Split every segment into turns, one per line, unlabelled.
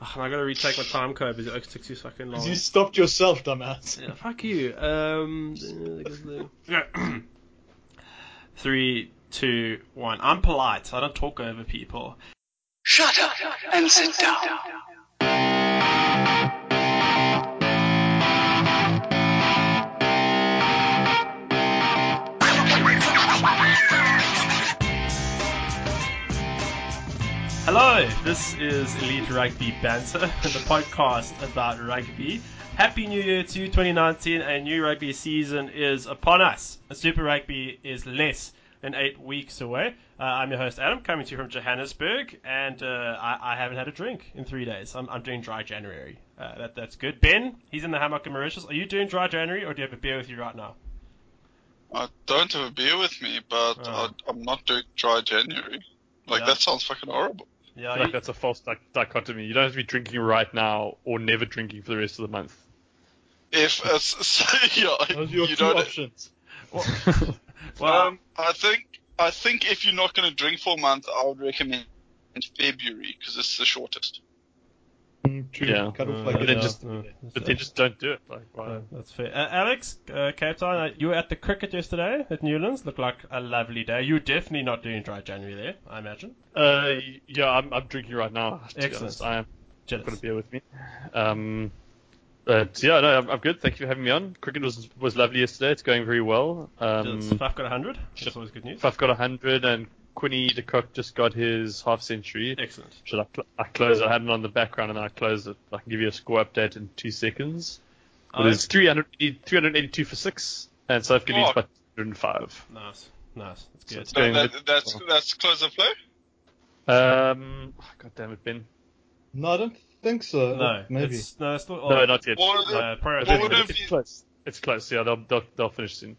Oh, I gotta retake my time code because it takes too fucking long.
You stopped yourself, dumbass.
Yeah, fuck you. Um, yeah. Three, two, one. I'm polite. I don't talk over people.
Shut up and sit down.
Hello, this is Elite Rugby Banter, the podcast about rugby. Happy New Year to you, 2019. A new rugby season is upon us. Super Rugby is less than eight weeks away. Uh, I'm your host, Adam, coming to you from Johannesburg, and uh, I, I haven't had a drink in three days. I'm, I'm doing dry January. Uh, that, that's good. Ben, he's in the hammock in Mauritius. Are you doing dry January, or do you have a beer with you right now?
I don't have a beer with me, but
Oh.
I, I'm not doing dry January. Like
Yeah.
that sounds fucking horrible.
Yeah,
I feel like that's a false di- dichotomy. You don't have to be drinking right now or never drinking for the rest of the month.
If it's so, yeah,
Those are your
you
two
don't.
options.
well,
Um, I think I think if you're not going to drink for a month, I would recommend February because it's the shortest.
Mm, true.
Yeah.
Cut off
Uh,
like
but
they
just-
uh,
but then just don't do it. Like, why?
Uh, that's fair. Uh, Alex, uh, Cape Town, uh, you were at the cricket yesterday at Newlands. Looked like a lovely day. You're definitely not doing dry January there, I imagine.
Uh, yeah, I'm, I'm drinking right now.
Excellent.
I am.
Jealous.
Got a beer with me. Um, but yeah, no, I'm, I'm good. Thank you for having me on. Cricket was was lovely yesterday. It's going very well. Um,
Just Faf got 100. That's always good news.
Faf got 100 and Quinny de Kock just got his half century.
Excellent.
Should I, cl- I close? I had it on the background and then I closed it. I can give you a score update in two seconds.
Oh,
It is 380 382 for six, and South Korea
Oh.
by 205.
Nice. Nice. That's good.
It's
So
going
that,
good.
that's that's close of play.
Um, God damn it, Ben.
No, I don't think so.
no,
maybe.
It's, no, it's not.
No, not yet.
Or-
Uh, probably
But it's, it's close. It's close. Yeah, they'll they'll, they'll finish soon.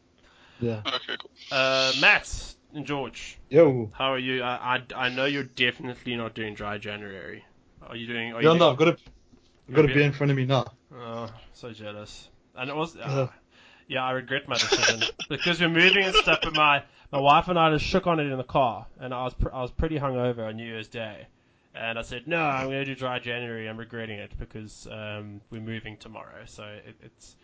Yeah.
Okay, cool.
uh, Matt and George,
Yo.
how are you? I, I, I know you're definitely not doing dry January. Are you doing? Are
Yeah,
you
no, I've got a, I've got a
Maybe-
beer in front of me now.
Oh, so jealous. And it was, uh,
Uh.
yeah, I regret my decision because we're moving and stuff. But my my wife and I just shook on it in the car, and I was pr- I was pretty hungover on New Year's Day, and I said no, I'm going to do dry January. I'm regretting it because um, we're moving tomorrow, so it, it's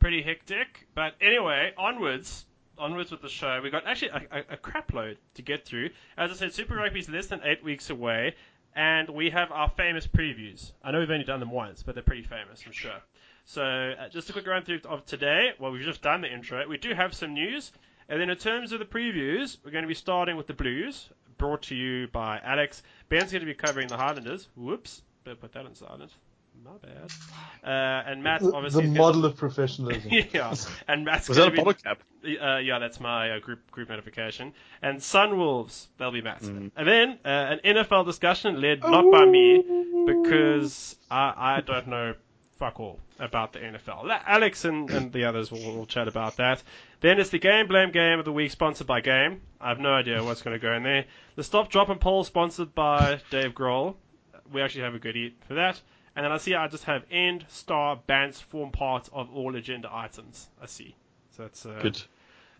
pretty hectic. But anyway, onwards. Onwards with the show. We've got actually a, a, a crap load to get through. As I said, Super Rugby is less than eight weeks away, and we have our famous previews. I know we've only done them once, but they're pretty famous, I'm sure. So, uh, just a quick run through of today. Well, we've just done the intro. We do have some news. And then in terms of the previews, we're going to be starting with the Blues, brought to you by Alex. Ben's going to be covering the Highlanders. Whoops. Better put that in silent. My bad. Uh, and Matt,
The,
obviously.
the
is
model of professionalism.
Yeah. And Matt's
Was that a
to be.
bottle cap?
Uh, yeah, that's my uh, group group notification. And Sunwolves, they'll be Matt.
Mm.
And then uh, an NFL discussion led not by me because I, I don't know fuck all about the NFL. Alex and, and the others will, will chat about that. Then it's the Game Blame Game of the Week, sponsored by Game. I have no idea what's going to go in there. The Stop, Drop, and Poll, sponsored by Dave Grohl. We actually have a good eat for that. And then I see I just have end, star, bans form part of all agenda items. I see. So that's uh,
Good.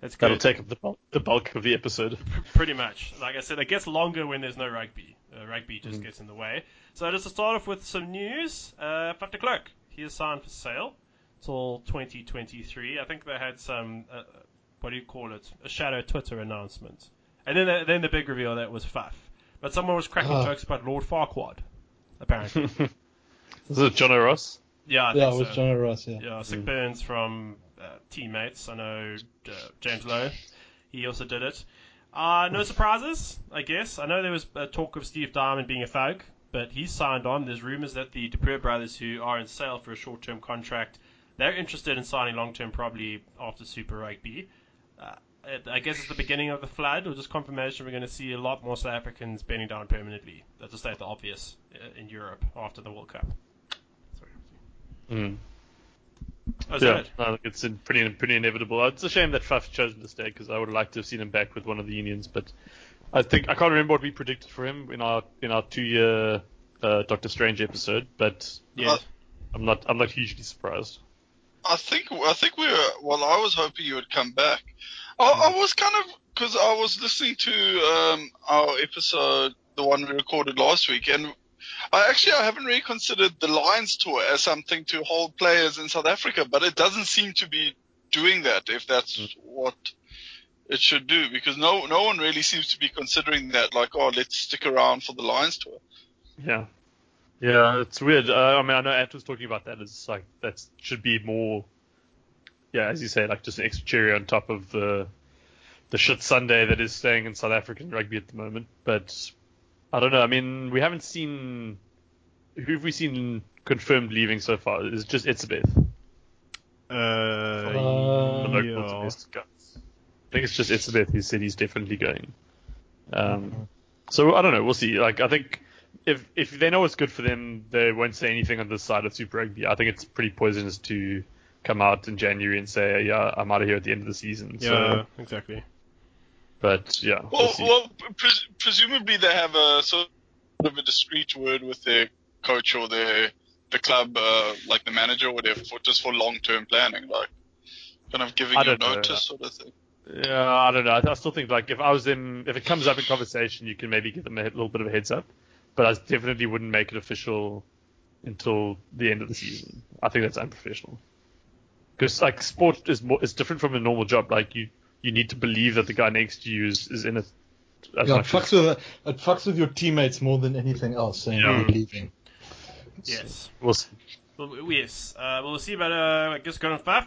That's good.
That'll take up the bulk, the bulk of the episode.
Pretty much. Like I said, it gets longer when there's no rugby. Uh, rugby just gets in the way. So just to start off with some news, uh, Faf de Klerk, he is signed for sale till 2023. I think they had some, uh, what do you call it, a shadow Twitter announcement. And then the, then the big reveal that was Faf. But someone was cracking
Ah.
jokes about Lord Farquaad, apparently.
Is it John O'Ross?
yeah, I
yeah, it was
so.
John Ross, yeah.
Yeah, Sick Burns from uh, teammates. I know uh, James Lowe. He also did it. Uh, no surprises, I guess. I know there was uh, talk of Steve Diamond being a thug, but he's signed on. There's rumours that the du Preez brothers, who are in sale for a short-term contract, they're interested in signing long-term probably after Super Rugby. Uh, I guess it's the beginning of the flood, or just confirmation we're going to see a lot more South Africans bedding down permanently. That's to state the obvious uh, in Europe after the World Cup. Sorry.
Mm.
Oh,
Yeah,
it?
I think it's in- pretty pretty inevitable. It's a shame that Faf chosen to stay because I would have liked to have seen him back with one of the unions, but I think I can't remember what we predicted for him in our in our two year uh, Doctor Strange episode, but
Yeah.
I'm not I'm not hugely surprised.
I think I think we were. Well, I was hoping you would come back. I, I was kind of because I was listening to um, our episode, the one we recorded last week, and I actually I haven't really considered the Lions tour as something to hold players in South Africa, but it doesn't seem to be doing that if that's
Mm.
what it should do because no no one really seems to be considering that like oh let's stick around for the Lions tour.
Yeah. Yeah, it's weird. Uh, I mean, I know Ant was talking about that. It's like that should be more. Yeah, as you say, like just an extra cherry on top of the the shit Sunday that is staying in South African rugby at the moment. But I don't know. I mean, we haven't seen who have we seen confirmed leaving so far? It's just Etzebeth.
Uh,
the local
yeah.
I think it's just Etzebeth who said he's definitely going. Um, so I don't know. We'll see. Like I think if if they know what's good for them, they won't say anything on this side of Super Rugby. I think it's pretty poisonous to come out in January and say, yeah, I'm out of here at the end of the season.
Yeah,
So,
exactly.
But yeah, we'll
Well, pres- presumably they have a sort of a discreet word with their coach or their the club, uh, like the manager or whatever, for just for long term planning, like kind of giving you
don't know.
notice sort of thing.
Yeah, I don't know. I, I still think like if I was in, if it comes up in conversation, you can maybe give them a little bit of a heads up. But I definitely wouldn't make it official until the end of the season. I think that's unprofessional. Because like sport is more, is different from a normal job. Like you, you need to believe that the guy next to you is, is in it. As
Yeah, it fucks
as,
with it fucks with your teammates more than anything else. Saying
Yeah.
you're leaving.
Yes.
we'll see.
Well, yes. Uh, we'll see about uh, I guess Gordon Faf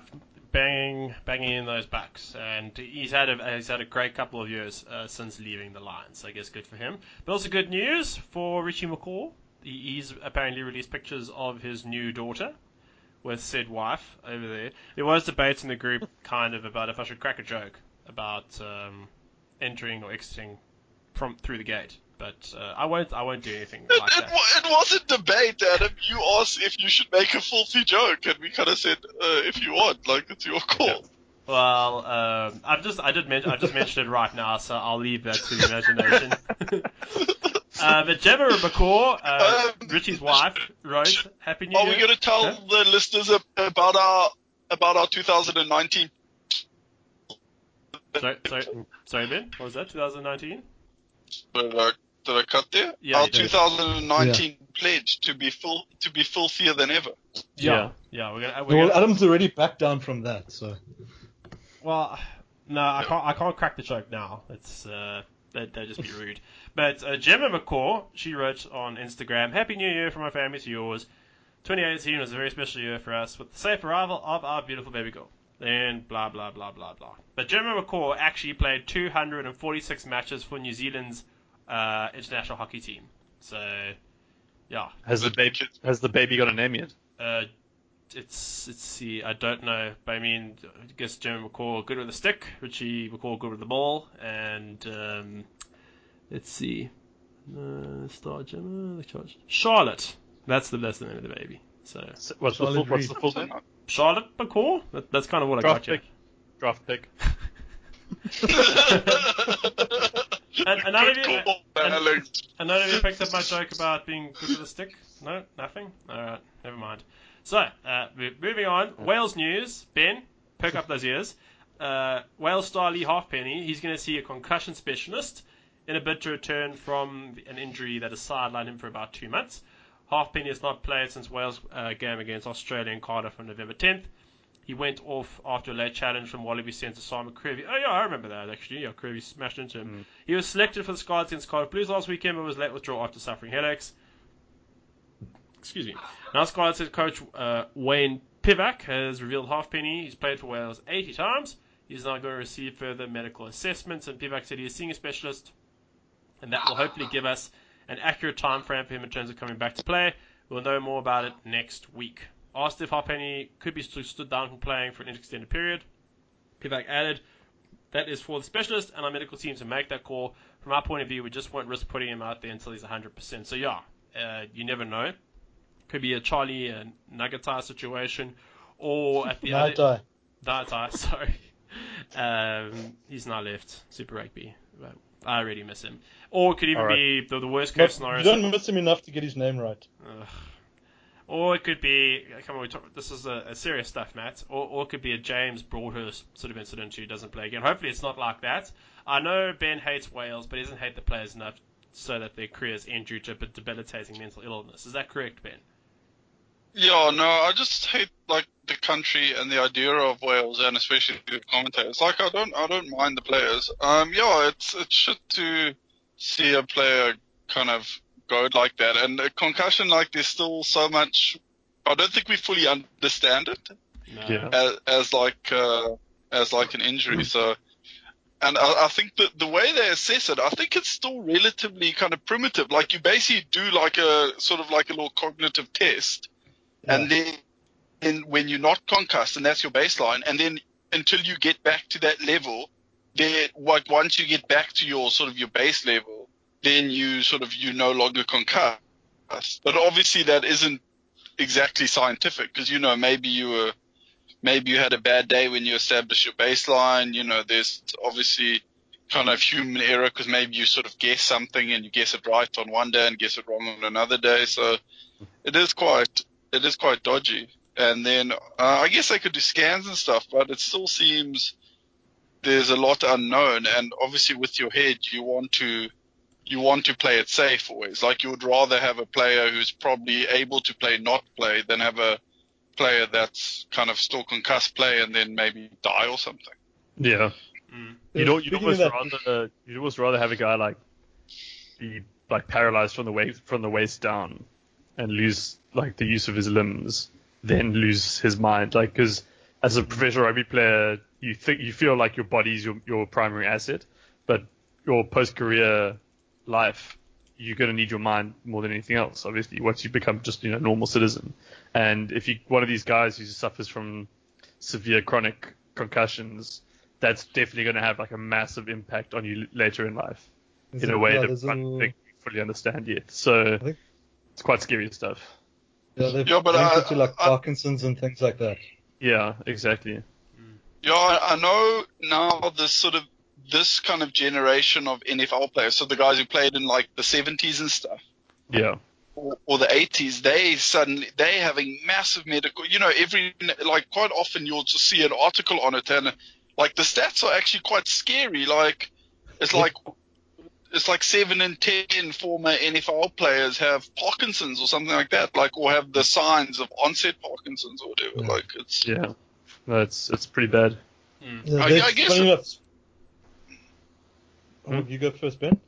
banging banging in those bucks, and he's had a he's had a great couple of years uh, since leaving the Lions. I guess good for him. But also good news for Richie McCaw. He, he's apparently released pictures of his new daughter with said wife over there. There was debate in the group kind of about if I should crack a joke about um, entering or exiting from through the gate. But uh, I won't. I won't do anything
It,
like
it,
that.
it wasn't debate, Adam. You asked if you should make a filthy joke, and we kind of said, uh, if you want, like it's your call.
Well, um, I've just I did mention I just mentioned it right now, so I'll leave that to the imagination. uh, but Gemma McCaw, uh,
Um,
Richie's wife, wrote "Happy New
Are
Year."
we going to tell the listeners about our about our 2019?
Sorry, sorry, sorry, Ben. What was that? 2019.
Did I, did I cut there?
Yeah,
our
you did.
2019 pledge to be fil- to be filthier than ever.
Yeah, yeah. We're gonna. We're
Well,
gonna
Adam's already backed down from that, so
Well, no, I can't. I can't crack the joke now. It's uh, that that'd just be rude. But uh, Gemma McCaw, she wrote on Instagram, "Happy New Year from my family to yours. 2018 was a very special year for us with the safe arrival of our beautiful baby girl." Then blah blah blah blah blah. But Gemma McCaw actually played 246 matches for New Zealand's uh, international hockey team. So, yeah,
Has the baby has the baby got a name yet?
uh, it's let's see, I don't know, but I mean, I guess Jimmy McCaw good with the stick, Richie McCaw good with the ball, and um, let's see, uh, Star Gemma, the Charge- Charlotte. That's the that's the name of the baby. So
S- What's the full, what's the full name?
Charlotte McCaw. That, that's kind of what I
Draft
got you.
Draft pick.
And, and none of you,
call,
and- And none of you picked up my joke about being good with a stick? No, nothing. All right, never mind. So, uh, moving on. Wales news. Ben, perk up those ears. Uh, Wales star Leigh Halfpenny. He's going to see a concussion specialist in a bid to return from an injury that has sidelined him for about two months. Halfpenny has not played since Wales' uh, game against Australia in Cardiff on November 10th. He went off after a late challenge from Wallaby centre Samu Kerevi. Oh yeah, I remember that actually. Yeah, Creevy smashed into him. He was selected for the squad against Cardiff Blues last weekend, but was let withdraw after suffering headaches. Excuse me. Now squad said coach uh, Wayne Pivac has revealed Halfpenny. He's played for Wales 80 times. He's now going to receive further medical assessments, and Pivac said he is seeing a specialist, and that will hopefully give us an accurate time frame for him in terms of coming back to play. We'll know more about it next week. Asked if Halfpenny could be stood down from playing for an extended period. Pivac added, that is for the specialist and our medical team to make that call. From our point of view, we just won't risk putting him out there until he's 100%. So yeah, uh, you never know. Could be a Charlie and Nagatai situation, or at the other
die.
Nagatai, sorry. Um, he's not left Super Rugby. But I already miss him. Or it could even
All right.
be the, the worst case scenario.
you don't miss him enough to get his name right.
Ugh. Or it could be, come on, we talk, this is a, a serious stuff, Matt. Or, or it could be a James Broadhurst sort of incident who doesn't play again. Hopefully it's not like that. I know Ben hates Wales, but he doesn't hate the players enough so that their careers end due to a debilitating mental illness. Is that correct, Ben?
Yeah, no, I just hate like the country and the idea of Wales, and especially the commentators. Like, I don't, I don't mind the players. Um, yeah, it's it's shit to see a player kind of go like that, and a concussion like there's still so much. I don't think we fully understand it
No.
Yeah.
as, as like uh, as like an injury. So, and I, I think that the way they assess it, I think it's still relatively kind of primitive. Like you basically do like a sort of like a little cognitive test, and then and when you're not concussed, and that's your baseline, and then until you get back to that level, like once you get back to your sort of your base level, then you sort of you no longer concussed. But obviously that isn't exactly scientific because you know maybe you were maybe you had a bad day when you established your baseline. You know, there's obviously kind of human error because maybe you sort of guess something and you guess it right on one day and guess it wrong on another day. So it is quite it is quite dodgy. And then uh, I guess they could do scans and stuff, but it still seems there's a lot unknown. And obviously, with your head, you want to you want to play it safe always. Like you would rather have a player who's probably able to play not play than have a player that's kind of still concussed play and then maybe die or something.
Yeah.
Mm.
You'd, you'd
Speaking
almost
that-
rather you'd almost rather have a guy like be like paralyzed from the waist from the waist down and lose like the use of his limbs than lose his mind. Like because as a professional rugby player, you think you feel like your body's your your primary asset, but your post career life you're going to need your mind more than anything else. Obviously, once you become just you know normal citizen, and if you one of these guys who suffers from severe chronic concussions, that's definitely going to have like a massive impact on you later in life
There's
in a way
yeah,
that I don't think we fully understand yet. So
think-
it's quite scary stuff.
Yeah, they've
Yeah, but
linked
I-
it to like
I-
Parkinson's and things like that.
Yeah, exactly.
Yeah, I, know now this sort of this kind of generation of NFL players, so the guys who played in like the 70s and stuff,
Yeah,
or, or the 80s, they suddenly they having massive medical. You know, every like quite often you'll just see an article on it, and like the stats are actually quite scary. Like it's like it's like seven and ten former NFL players have Parkinson's or something like that, like or have the signs of onset Parkinson's or whatever.
Yeah.
Like it's
yeah. No, it's it's pretty bad.
Yeah,
I- I guess
funny
it-
enough- Oh, you go first, Ben.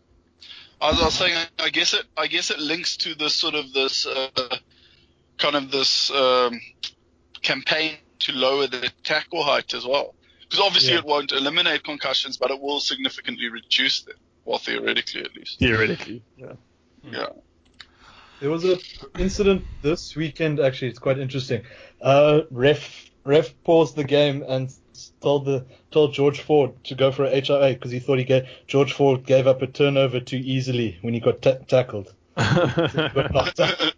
I was, I was saying, I guess it, I guess it links to this sort of this uh, kind of this um, campaign to lower the tackle height as well. Because obviously
Yeah.
it won't eliminate concussions, but it will significantly reduce them. Well, theoretically at least.
Theoretically, yeah.
Yeah.
There was a incident this weekend. Actually, it's quite interesting. Uh, ref ref paused the game and told the told George Ford to go for a HIA because he thought he gave George Ford gave up a turnover too easily when he got ta- tackled. Got knocked out.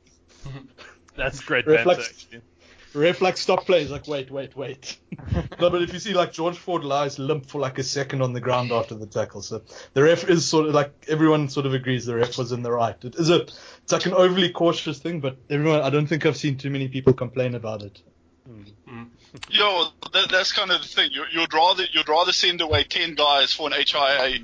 That's great
Reflex-
banter, actually.
Ref like stop play. He's like wait wait wait. no, but if you see like George Ford lies limp for like a second on the ground after the tackle, so the ref is sort of like everyone sort of agrees the ref was in the right. It is a it's like an overly cautious thing, but everyone I don't think I've seen too many people complain about it. Mm.
Yeah, well, that, that's kind of the thing. You, you'd rather you'd rather send away ten guys for an HIA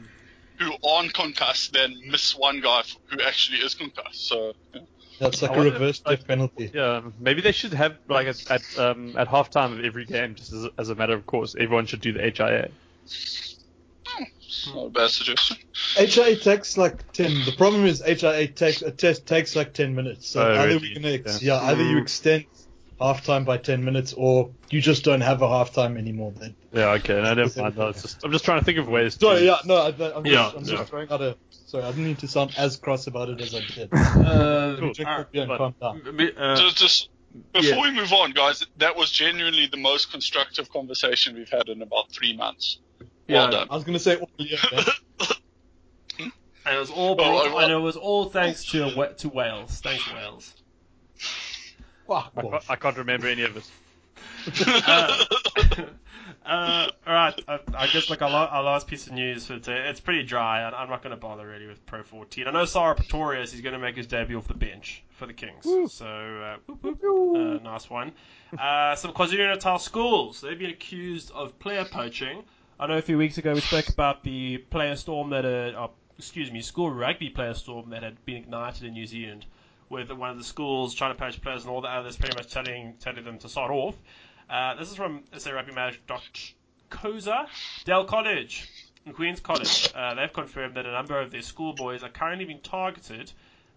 who aren't concussed than miss one guy who actually is concussed. So yeah.
That's like
I
a
wonder,
reverse
like-
death penalty.
Yeah, maybe they should have like at at, um, at halftime of every game, just as, as a matter of course, everyone should do the HIA.
it's not a bad suggestion.
HIA takes like ten. The problem is HIA takes a test takes like ten minutes. So
Oh,
either
really?
we can ex-
Yeah.
yeah. either you extend halftime by ten minutes or you just don't have a halftime anymore. Then.
Yeah, okay, no, never mind. No, just, I'm just trying to think of ways. To,
Sorry, yeah, no, I, I'm just,
Yeah,
I'm
yeah.
just throwing out a. Sorry, I didn't mean to sound as cross about it as I did.
Uh,
Cool.
Drink
alright,
coffee and
but-
calm down.
m- uh,
just, just before
yeah.
we move on, guys, that was genuinely the most constructive conversation we've had in about three months. Well
Yeah.
done.
I was gonna say all year. man.
and it was all
Oh,
brought,
I-
and it was all thanks to to Wales. Thanks Wales.
Fuck
I, can't- I can't remember any of it.
Uh, uh, all right, I, I guess like our, la- our last piece of news for today. It's pretty dry. and I'm not going to bother really with Pro 14. I know Sarel Pretorius is going to make his debut off the bench for the Kings. So uh, whoop, whoop, uh, nice one. Uh, some KwaZulu-Natal schools. They've been accused of player poaching. I know a few weeks ago we spoke about the player storm that uh, are excuse me, school rugby player storm that had been ignited in New Zealand, with one of the schools trying to poach players and all the others pretty much telling telling them to start off. Uh, this is from. Koza, Dale College, and Queen's College. Uh, they've confirmed that a number of their schoolboys are currently being targeted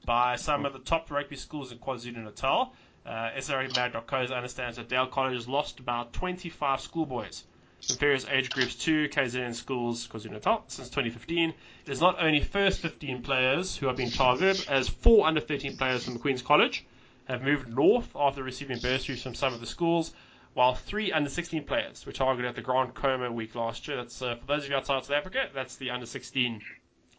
by some of the top rugby schools in KwaZulu Natal. Uh, SRA Mag.co understands that Dale College has lost about 25 schoolboys in various age groups to KZN schools, KwaZulu Natal, since 2015. It is not only first 15 players who are being targeted, as four under 13 players from Queen's College have moved north after receiving bursaries from some of the schools, while three under 16 players were targeted at the Grant Khomo week last year. That's uh, for those of you outside South Africa. That's the under 16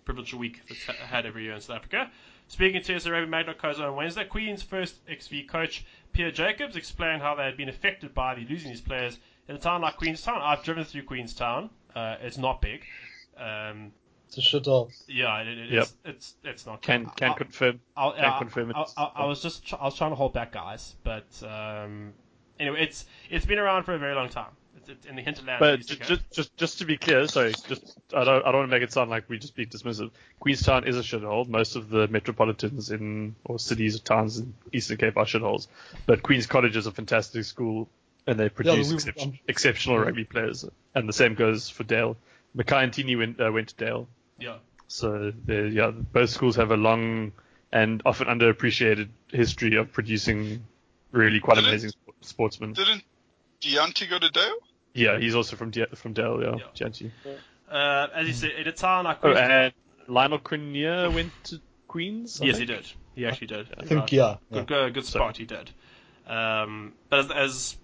provincial week that's ha- had every year in South Africa. Speaking to SRA Mag.co on Wednesday, Queen's first XV coach Pierre Jacobs explained how they had been affected by the losing these players in a town like Queenstown. I've driven through Queenstown. Uh, it's not big. Um,
It's a shithole.
yeah, it, it,
Yep.
it's, it's it's not.
Can can
I-
confirm.
I'll,
Can
I,
confirm it.
I, I, I was just tr- I was trying to hold back, guys, but um, anyway, it's it's been around for a very long time. It's, it's in the hinterland.
But just, just just just to be clear, sorry, just I don't I don't want to make it sound like we just be dismissive. Queenstown is a shithole. Most of the metropolitans in or cities or towns in Eastern Cape are shitholes. But Queen's College is a fantastic school, and they produce
we-
excep-
um,
exceptional rugby players. And the same goes for Dale. Mackay and Tini went uh, went to Dale.
yeah.
So yeah, both schools have a long and often underappreciated history of producing really quite
Didn't-
amazing sp- sportsmen.
Didn't Deontay go to Dale?
Yeah, he's also from D- from Dale. Yeah,
Yeah.
Gianti.
Uh, as you said, in a town like
Oh, and Lionel Crinnier went to Queens. I
yes, he did. He actually did.
I think, yeah. yeah.
Good, good, good spot. He did. Um, but as, as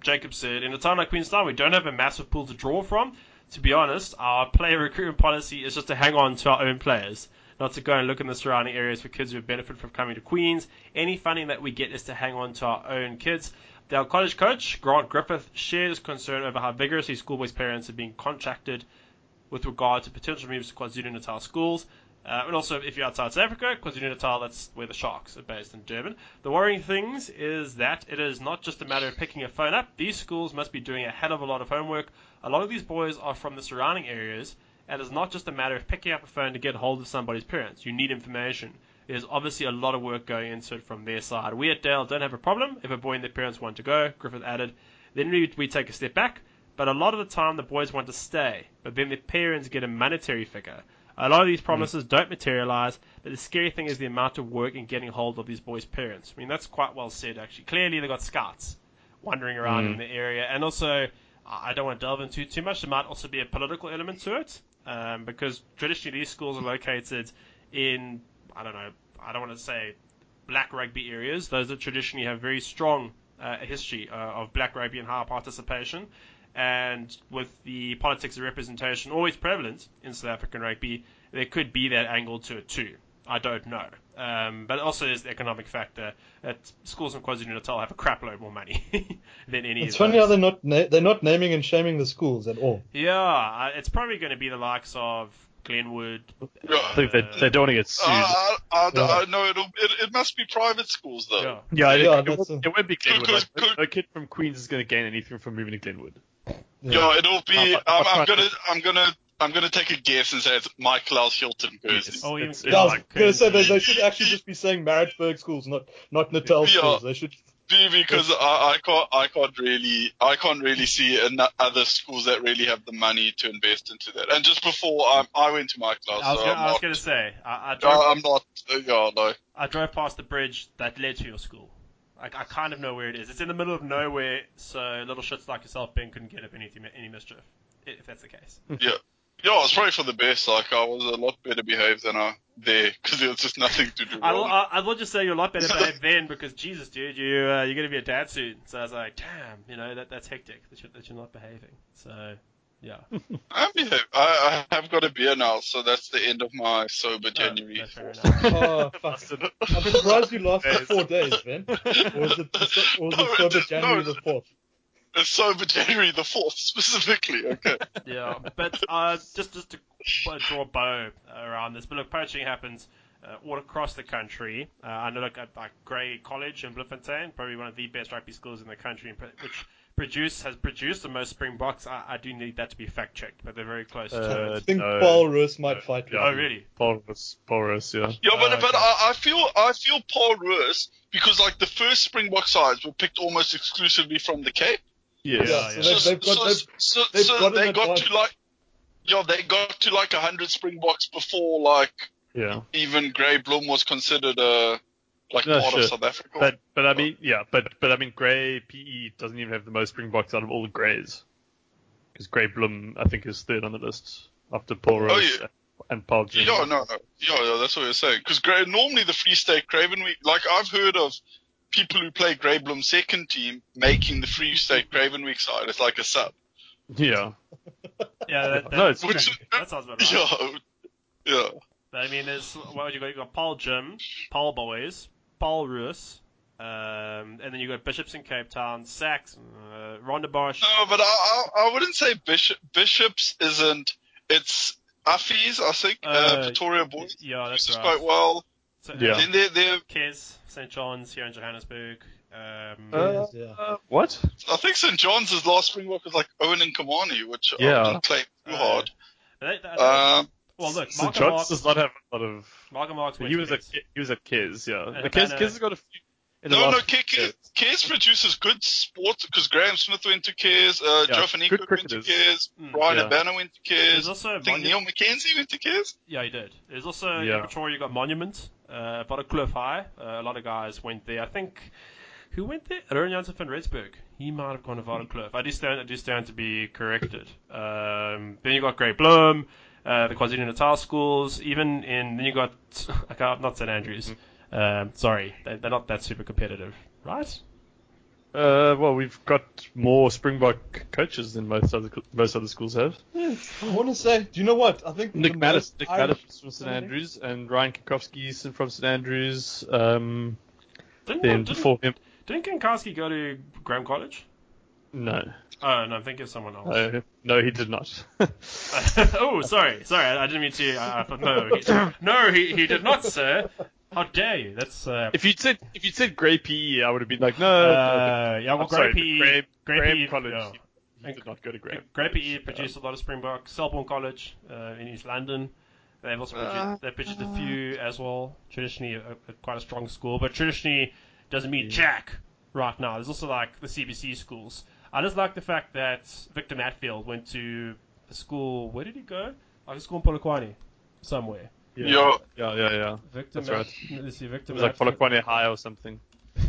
Jacob said, in a town like Queenstown, we don't have a massive pool to draw from. To be honest, our player recruitment policy is just to hang on to our own players, not to go and look in the surrounding areas for kids who benefit from coming to Queens. Any funding that we get is to hang on to our own kids. Our college coach, Grant Griffith, shares concern over how vigorously schoolboys' parents are being contracted with regard to potential moves to KwaZulu Natal schools. Uh, and also, if you're outside South Africa, KwaZulu Natal, that's where the Sharks are based in Durban. The worrying thing is that it is not just a matter of picking a phone up. These schools must be doing a hell of a lot of homework. A lot of these boys are from the surrounding areas, and it's not just a matter of picking up a phone to get hold of somebody's parents. You need information. There's obviously a lot of work going into it from their side. We at Dale don't have a problem if a boy and their parents want to go, Griffith added. Then we, we take a step back, but a lot of the time the boys want to stay, but then their parents get a monetary figure. A lot of these promises mm. don't materialize, but the scary thing is the amount of work in getting hold of these boys' parents. I mean, that's quite well said, actually. Clearly, they've got scouts wandering around in mm. the area, and also, I I don't want to delve into too much. There might also be a political element to it, um, because traditionally these schools are located in, I don't know, I don't want to say black rugby areas. Those that traditionally have very strong uh, history uh, of black rugby and high participation. And with the politics of representation always prevalent in South African rugby, there could be that angle to it too. I don't know. Um, but also there's the economic factor that schools in KwaZulu Natal have a crap load more money than any
It's
of
funny
those.
how they're not na- they're not naming and shaming the schools at all.
Yeah, uh, it's probably going to be the likes of Glenwood.
I think they, they don't want to get sued.
Uh, I, I,
Yeah.
I know it'll, it, it must be private schools though.
Yeah.
yeah, it,
Yeah,
it,
that's
won't,
a-
it won't be Glenwood.
Could-
Like,
could-
no kid from Queens is going to gain anything from moving to Glenwood.
Yeah, it'll be.
I'll-
I'm,
I'll
I'm gonna,
to-
I'm gonna, I'm gonna take a guess and say it's Michaelhouse Hilton Kearsney.
Yes.
Oh, even
It's-
yeah,
Yeah, I was
like
gonna say they, they should actually just be saying Maritzburg schools, not not Natal
Yeah.
schools. They should.
Be- because I, I can't, I can't really, I can't really see an- other schools that really have the money to invest into that. And just before I, I went to Michaelhouse,
I was
so
gonna,
I'm
I was
not,
going to say, I, I drove
uh, I'm not, uh, yeah, no.
I drove past the bridge that led to your school. Like I kind of know where it is. It's in the middle of nowhere, so little shits like yourself, Ben, couldn't get up anything, any mischief, i- if that's the case.
Yeah. Yeah, it's probably for the best. Like, I was a lot better behaved than I there because there was just nothing to do
I,
wrong.
I, I will just say you're a lot better behaved then because Jesus, dude, you uh, you're gonna be a dad soon. So I was like, damn, you know that that's hectic that you're, that you're not behaving. So yeah,
I'm behave- I, I have got a beer now, so that's the end of my sober January.
No, no, fair
Oh, fuck. I'm surprised you lasted four days, man. Or was it, or was
No,
it sober
it-
January
no.
the 4th?
It's sober January the fourth specifically. Okay.
Yeah, but uh, just just to draw a bow around this. But look, poaching happens uh, all across the country. Uh, I know, look at like Grey College in Bloemfontein, probably one of the best rugby schools in the country, which produce has produced the most Springboks. I, I do need that to be fact checked, but they're very close to
Uh,
it.
I think
no.
Paul Roos might fight
yeah.
Oh,
with you.
really?
Paul Roos, Paul Roos, yeah.
Yeah, but
Oh,
but. I, I feel I feel Paul Roos because like the first Springbok sides were picked almost exclusively from the Cape.
Yes.
Yeah,
Yeah,
so they've, they've got they've,
so,
they've
so
got
they got to like yeah they got to like hundred Springboks before like
Yeah.
even Grey Bloom was considered a like
No,
part
sure.
of South Africa.
But but I mean yeah, but but I mean Grey PE doesn't even have the most Springboks out of all the Greys. Because Grey Bloom I think is third on the list after Paul Roos
Oh, yeah.
and Paarl Gim.
yeah, no, no, yeah, yeah, that's what you're saying. Because normally the Free State Craven Week, like I've heard of people who play Grey Bloom second team making the Free State Craven Week side. It's like a sub.
Yeah.
Yeah, that, that,
No, it's
Which,
that sounds about right.
yeah, yeah.
But, I mean, there's what would you got? You got Paarl Gim, Paarl Boys, Paul Roos, um, and then you got Bishops in Cape Town, SACS, uh, Rondebosch.
No, but I, I, I wouldn't say Bishop, Bishops isn't. It's Affies, I think. Uh,
Uh,
Pretoria Boys.
Yeah, that's
This is
right.
quite well.
So,
Yeah.
Then they're, they're,
Kes, St. John's here in Johannesburg. Um,
Uh,
yeah.
Uh, what?
I think St. John's' is last Springbok was like Owen Nkumane, which
Yeah.
I wouldn't claim too
Uh,
hard.
they- they-
Um,
well, look,
St.
Mark
John's
Marks,
does not have a lot of.
Mark Marks went
He was at
Kes.
he was at Kez, yeah.
And
The Kez,
Havana-
Kez has got a few. In
no, no,
last
Ke-
few
produces good sports because Graeme Smith went to KES, uh,
Yeah,
Joe Fanico went to
cricketers.
KES,
Mm.
Bryan
Yeah.
Habana went to
There's
KES.
also
I think
Monu-
Neil McKenzie went to KES.
Yeah, he did. There's also
Yeah.
in Pretoria you got Monument, uh, Waterkloof High. Uh, a lot of guys went there. I think who went there? Aaron Janssen van Rensburg. He might have gone to Waterkloof. I do stand. I do stand to be corrected. Um, then you got Grey Bloom, uh, the KwaZulu Natal schools. Even in then you got okay, not not St Andrews. Um, sorry, they, they're not that super competitive, right?
Uh, well, we've got more Springbok coaches than most other most other schools have.
I want to say, do you know what? I think
Nick
the
Mattis, Nick Mattis from St Andrews, and Ryan Kankowski is from St Andrews. Um,
Didn't
then
didn't,
before him,
didn't Kankowski go to Graeme College?
no,
Oh no, I think it's someone else.
uh, no, he did not.
oh, sorry, sorry, I, I didn't mean to. I, I thought no, he, no, he, he did not, sir. How dare you? That's uh,
if you'd said if you'd said Grey PE, I would have been like, no.
uh, yeah, well,
I'm sorry,
Grey PE,
Graham,
Grey
Graham
PE,
College.
yeah.
He, he did not go to Graeme.
Grey PE produced a lot of Springbok. Selborne College uh, in East London. They've also produced,
Uh,
they've produced a few as well. Traditionally, a, a, quite a strong school, but traditionally doesn't mean jack right now. There's also like the CBC schools. I just like the fact that Victor Matfield went to a school. Where did he go? Like a school in Polokwane, somewhere.
Yeah.
yeah, yeah, yeah.
Victor
That's right.
Let's see, Victor
It was like
Matfield.
Polokwane High or something.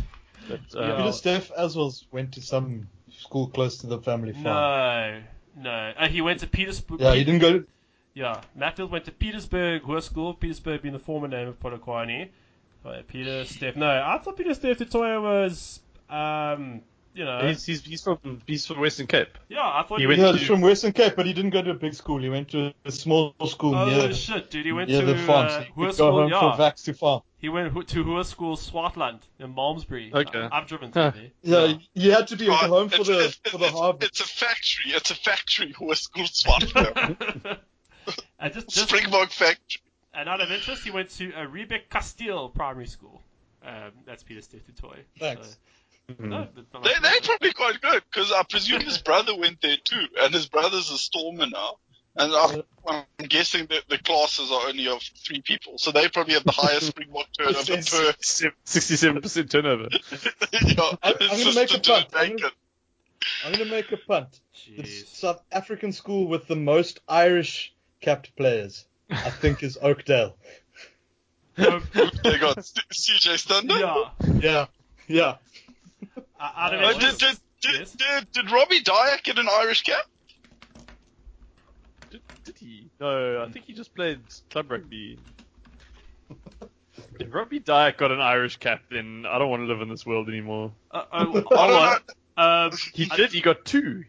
But, uh,
Yeah.
Peter Steph as well went to some school close to the family farm.
No, no. Uh, he went to Pietersburg.
Yeah, he didn't go. To...
Yeah, Matfield went to Pietersburg Hoër School. Pietersburg being the former name of Polokwane. Oh, yeah, Pieter-Steph. No, I thought Pieter-Steph du Toit was, um, you know,
he's, he's he's from he's from Western Cape.
yeah, I thought
he
he,
went
Yeah,
went.
he's from Western Cape, but he didn't go to a big school. He went to a small school
Oh
near,
shit, dude! He went to
the farm.
uh,
so you
Hoër
could
School.
go home
yeah,
for Vax to farm.
he went to Hoër School Swartland in Malmesbury.
Okay.
I, have driven through
Huh.
there.
Yeah, you had to be
Oh,
home for
it's,
the
it's,
for the
it's,
harvest.
it's a factory. It's a factory. West School Swat.
I just, just
Springbok factory.
and out of interest, he went to a Riebeek Kasteel Primary School. Um, that's Pieter-Steph du Toit.
Thanks.
Mm. Mm-hmm.
no, but not
they, they're probably quite good because I presume his brother went there too, and his brother's a stormer now. And I, I'm guessing that the classes are only of three people, so they probably have the highest Springbok turnover per.
Sixty-seven percent turnover.
yeah,
I'm
it's
gonna make a
do
punt.
it
I'm
naked.
Gonna make a punt. The South African school with the most Irish capped players, I think, is Oakdale.
They got CJ Stander.
yeah.
Yeah, yeah.
Uh, out of
Uh, did, did, did,
yes.
did, did Robbie Diack get an Irish cap?
Did, did he? No, I think he just played club rugby. If Robbie Diack got an Irish cap, then I don't want to live in this world anymore.
Uh, oh,
I
hold
don't
on.
know.
Um,
He did. He got two.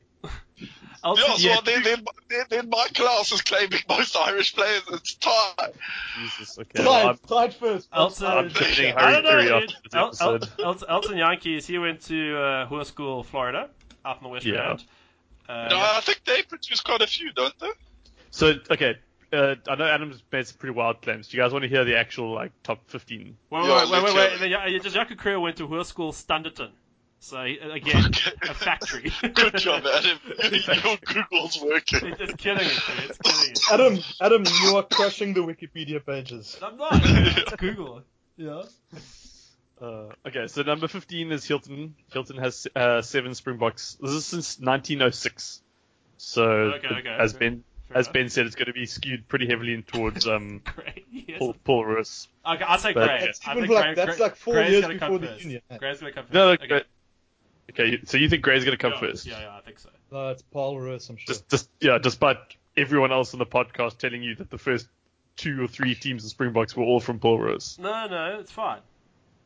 Also,
Yeah, so
yeah.
then, then, then, then my class is claiming most Irish players. It's tied.
Jesus. Okay. well,
Tied, tied first.
Elton-
I'm
Irish.
I
Harry
don't know.
Curry
dude. El- El- El- Elton Jantjies, he went to uh, Hoër School, Florida, up in the West
Yeah.
End. Uh,
No, I think they produce quite a few, don't they?
So okay. Uh, I know Adam's made some pretty wild claims. Do you guys want to hear the actual like top 15?
Wait,
Yeah,
wait, wait, wait, wait. wait. Yeah, yeah, just Jaco Kriel went to Hoër School, Standerton. So again, a factory.
Good job, Adam. Your Google's working.
It- it's killing it. dude. It's killing it.
Adam, Adam, you are crushing the Wikipedia pages.
I'm not. It's Google. Yeah.
Uh, okay, so number 15 is Hilton. Hilton has uh, seven Springboks. This is since 1906. So,
Okay, okay,
as
fair-
Ben
fair
as
enough.
Ben said, it's going to be skewed pretty heavily in towards um,
Great. Yes.
Paul, Paul Russ.
Okay, I'll say
But-
Grey.
That's
I think
like-
Grey,
that's
Grey-
like four
Grey's
years before the
first.
union.
Grey's gonna come first.
No, no,
okay.
Okay. okay, so you think Grey's going to come
yeah,
first?
Yeah, yeah, I think so.
No, it's Paul Ruiz, I'm sure.
Just, just yeah, despite everyone else on the podcast telling you that the first two or three teams of Springboks were all from Paul Rose.
No, no, it's fine.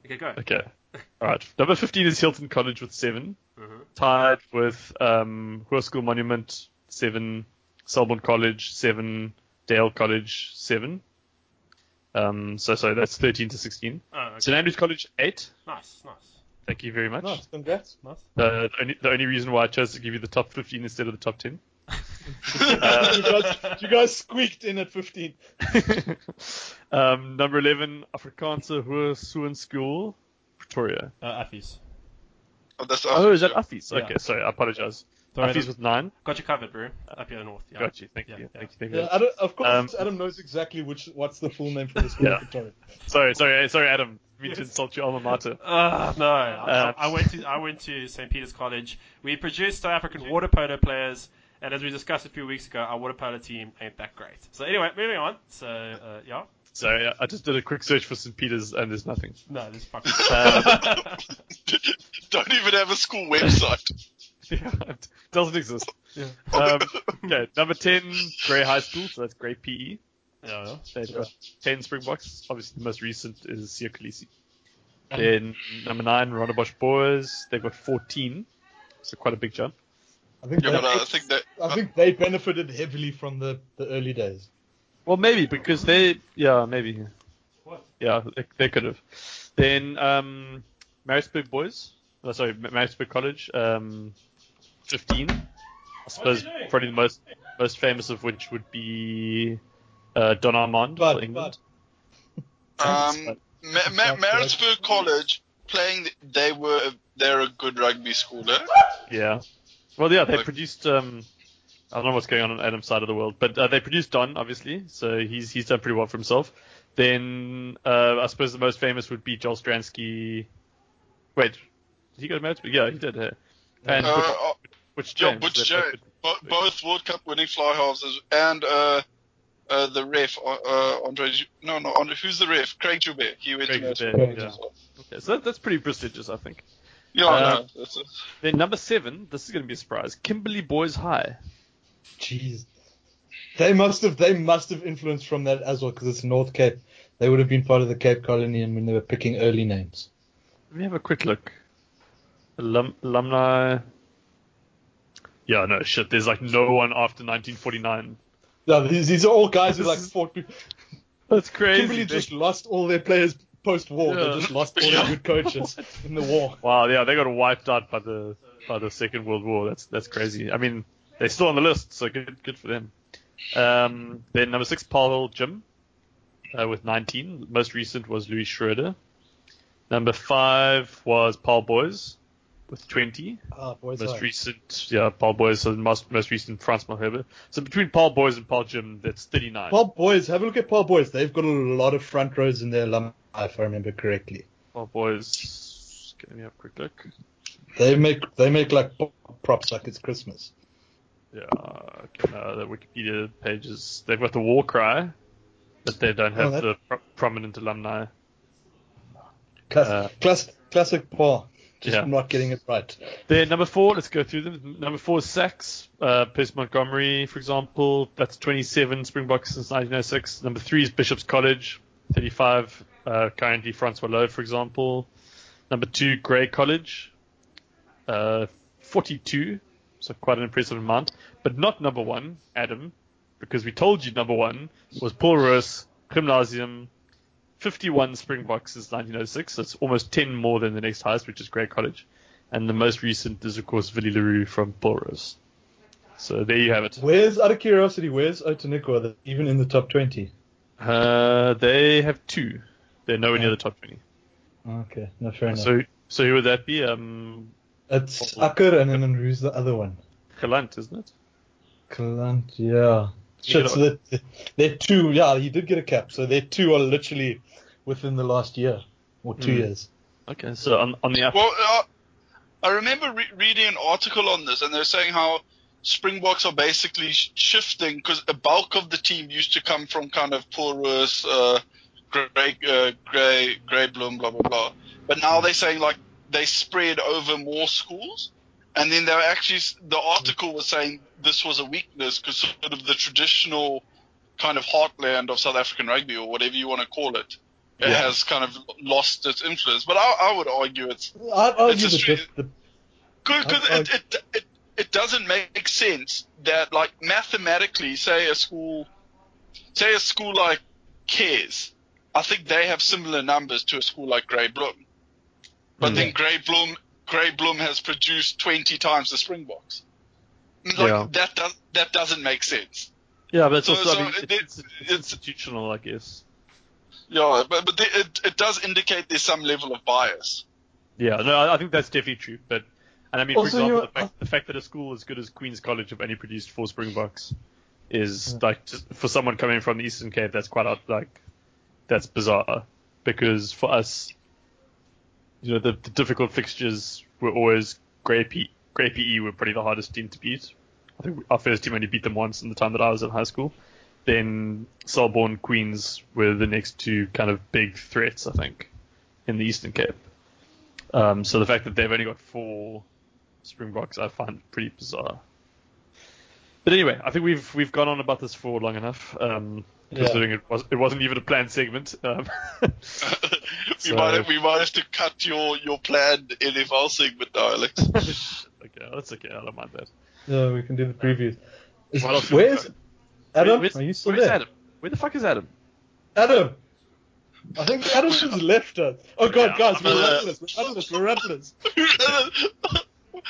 Okay, go.
Okay. All right. Number 15 is Hilton College with seven,
Mhm.
tied with um, Hoërskool Monument seven, Selborne College seven, Dale College seven. Um, so so that's 13 to 16.
Oh, okay.
St Andrews College eight.
Nice, nice,
Thank you very much.
Nice, congrats.
nice.
The, the only, the only reason why I chose to give you the top 15 instead of the top 10.
you, guys, you guys squeaked in at 15.
um, number 11, Afrikaanse Hoërskool School, Pretoria.
Uh, Affies.
Oh, that's
Oh, is that Affies?
Yeah.
Okay, sorry, I apologize.
Sorry,
Affies
that-
with nine.
Got you covered, bro. Up here north. Yeah.
Got you. Thank
Yeah,
you.
yeah.
Thank you. Thank you.
Yeah, Adam, of course,
Um,
Adam knows exactly which what's the full name for the school
Yeah.
of Victoria.
Sorry, sorry, sorry, Adam. Me to insult your alma mater.
Uh, no, I,
Um,
I went to I went to St. Peter's College. We produced South African water polo players, and as we discussed a few weeks ago, our water polo team ain't that great. So anyway, moving on. So uh, yeah,
Sorry, I just did a quick search for St. Peter's and there's nothing.
no, this fucking.
Um,
Don't even have a school website.
yeah, it doesn't exist.
yeah.
Um, okay, number 10, Grey High School, so that's Grey PE.
Yeah.
They've got 10 Springboks. Obviously, the most recent is Siya Kolisi. Then number 9, Rondebosch Boys. They've got 14, so quite a big jump.
I think,
Yeah,
they,
but I think that
I think they benefited heavily from the, the early days.
Well, maybe because they, yeah, maybe,
What?
yeah, they, they could have. Then um, Maritzburg Boys, oh, sorry, Ma- Maritzburg College, um, 15. I suppose probably the most most famous of which would be uh, Don Armand
But,
for England.
um, Ma- Ma- Maritzburg College playing, they were they're a good rugby school. Eh?
Yeah. Well, yeah, they
Like-
produced. Um, I don't know what's going on on Adam's side of the world, but uh, they produced Don, obviously, so he's he's done pretty well for himself. Then uh, I suppose the most famous would be Joel Stransky. Wait, did he go to Maritzburg? Yeah, he did. Uh, and
Uh,
Butch,
uh,
Butch
yeah,
James.
Butch
they
James.
both-
World Cup winning fly halves and uh, uh, the ref, uh, uh, Andre. No, no, Andre, who's the ref? Craig Joubert. He went
Craig
to
Joubert,
College
yeah.
well.
Okay, so that, that's pretty prestigious, I think.
Yeah,
Uh,
no, that's it.
Then number seven, this is going to be a surprise. Kimberley Boys High.
Jeez. They must have they must have influenced from that as well because it's North Cape. They would have been part of the Cape Colony and when they were picking early names.
Let me have a quick look. Alum, alumni. Yeah, no shit. There's like no one after 1949.
Yeah, these, these are all guys who like
is-
fought.
That's crazy.
Kimberley
They-
just lost all their players post-war.
Yeah.
They just lost all their good coaches in the war.
Wow, yeah, they got wiped out by the by the Second World War. That's that's crazy. I mean, they're still on the list, so good good for them. Um, then number six, Paarl Gim, uh, with 19. Most recent was Louis Schreuder. Number five was Paarl Boys with 20.
Ah, boys,
Most
high.
recent, yeah, Paarl Boys. So the most most recent Frans Malherbe. So between Paarl Boys and Paarl Gim, that's 39.
Paarl Boys, have a look at Paarl Boys. They've got a lot of front rows in their alumni, if I remember correctly.
Paarl Boys. Let me have a quick look.
They make they make like props like it's Christmas.
Yeah, okay, no, the Wikipedia pages. They've got the war cry, but they don't have
Oh, that-
the pro- prominent alumni.
Class,
Uh,
class, classic Paul, just
Yeah.
not getting it right.
Then number four, let's go through them. Number four is SACS, uh, Percy Montgomery, for example. That's 27 Springboks since 1906. Number three is Bishop's College, 35. Uh, currently Francois Louw, for example. Number two, Grey College, uh, 42. So quite an impressive amount. But not number one, Adam, because we told you number one was Paul Roos, Gymnasium, 51 Springboks since 1906. That's almost 10 more than the next highest, which is Grey College. And the most recent is, of course, Willie le Roux from Paul Roos. So there you have it.
Where's out of curiosity? Where's Outeniqua? Even in the top twenty.
Uh, they have two. They're nowhere near the top 20.
Okay, no fair enough.
So, so who would that be? Um,
It's Akker and then who's the other one?
Gelant, isn't it?
Gelant, yeah. Shit,
get
so that they're two. Yeah, he did get a cap. So their two are literally within the last year or two
Hmm.
years.
Okay, so on, on the up.
Well, uh, I remember re- reading an article on this, and they're saying how Springboks are basically sh- shifting because a bulk of the team used to come from kind of Porus, uh, Grey, uh, Grey, Grey Bloom, blah blah blah. But now they're saying like they spread over more schools, and then they're actually the article was saying this was a weakness because sort of the traditional kind of heartland of South African rugby or whatever you want to call it. It
Yeah.
has kind of lost its influence, but I, I would argue it's
I'd argue
It's a
the, the, the
because it, it, it, it doesn't make sense that like mathematically, say a school, say a school like Cares, I think they have similar numbers to a school like Grey Bloem, but then mm. Grey Bloem Grey Bloem has produced twenty times the Springboks. Like,
Yeah.
That does that doesn't make sense.
Yeah, but it's
So-
also
so
I mean,
it-
it's, it's,
it's-
institutional, I guess.
Yeah, but but the- it it does indicate there's some level of bias.
Yeah, no, I I think that's definitely true. But and I mean,
Also,
for example, the fact, the fact that a school as good as Queen's College have only produced four Springboks is
Yeah.
like just, for someone coming from the Eastern Cape, that's quite like that's bizarre. Because for us, you know, the, the difficult fixtures were always Grey P. Grey PE were probably the hardest team to beat. I think our first team only beat them once in the time that I was in high school. Then Selborne Queens were the next two kind of big threats, I think, in the Eastern Cape. Um, so the fact that they've only got four Springboks, I find pretty bizarre. But anyway, I think we've we've gone on about this for long enough. Um,
Yeah.
considering it was it wasn't even a planned segment. Um,
we
So-
might have, we might have to cut your your planned NFL segment now, Alex.
okay, that's okay. I don't mind that.
yeah, we can do the previews. Is,
What else
where
we
is
go?
Adam?
Where's-
Are you still
where's
there?
Adam? Where the fuck is Adam?
Adam. I think Adam just left us. Oh god,
Yeah,
guys,
I'm
we're
gonna-
rattlers, we're rattlers, we're rattlers.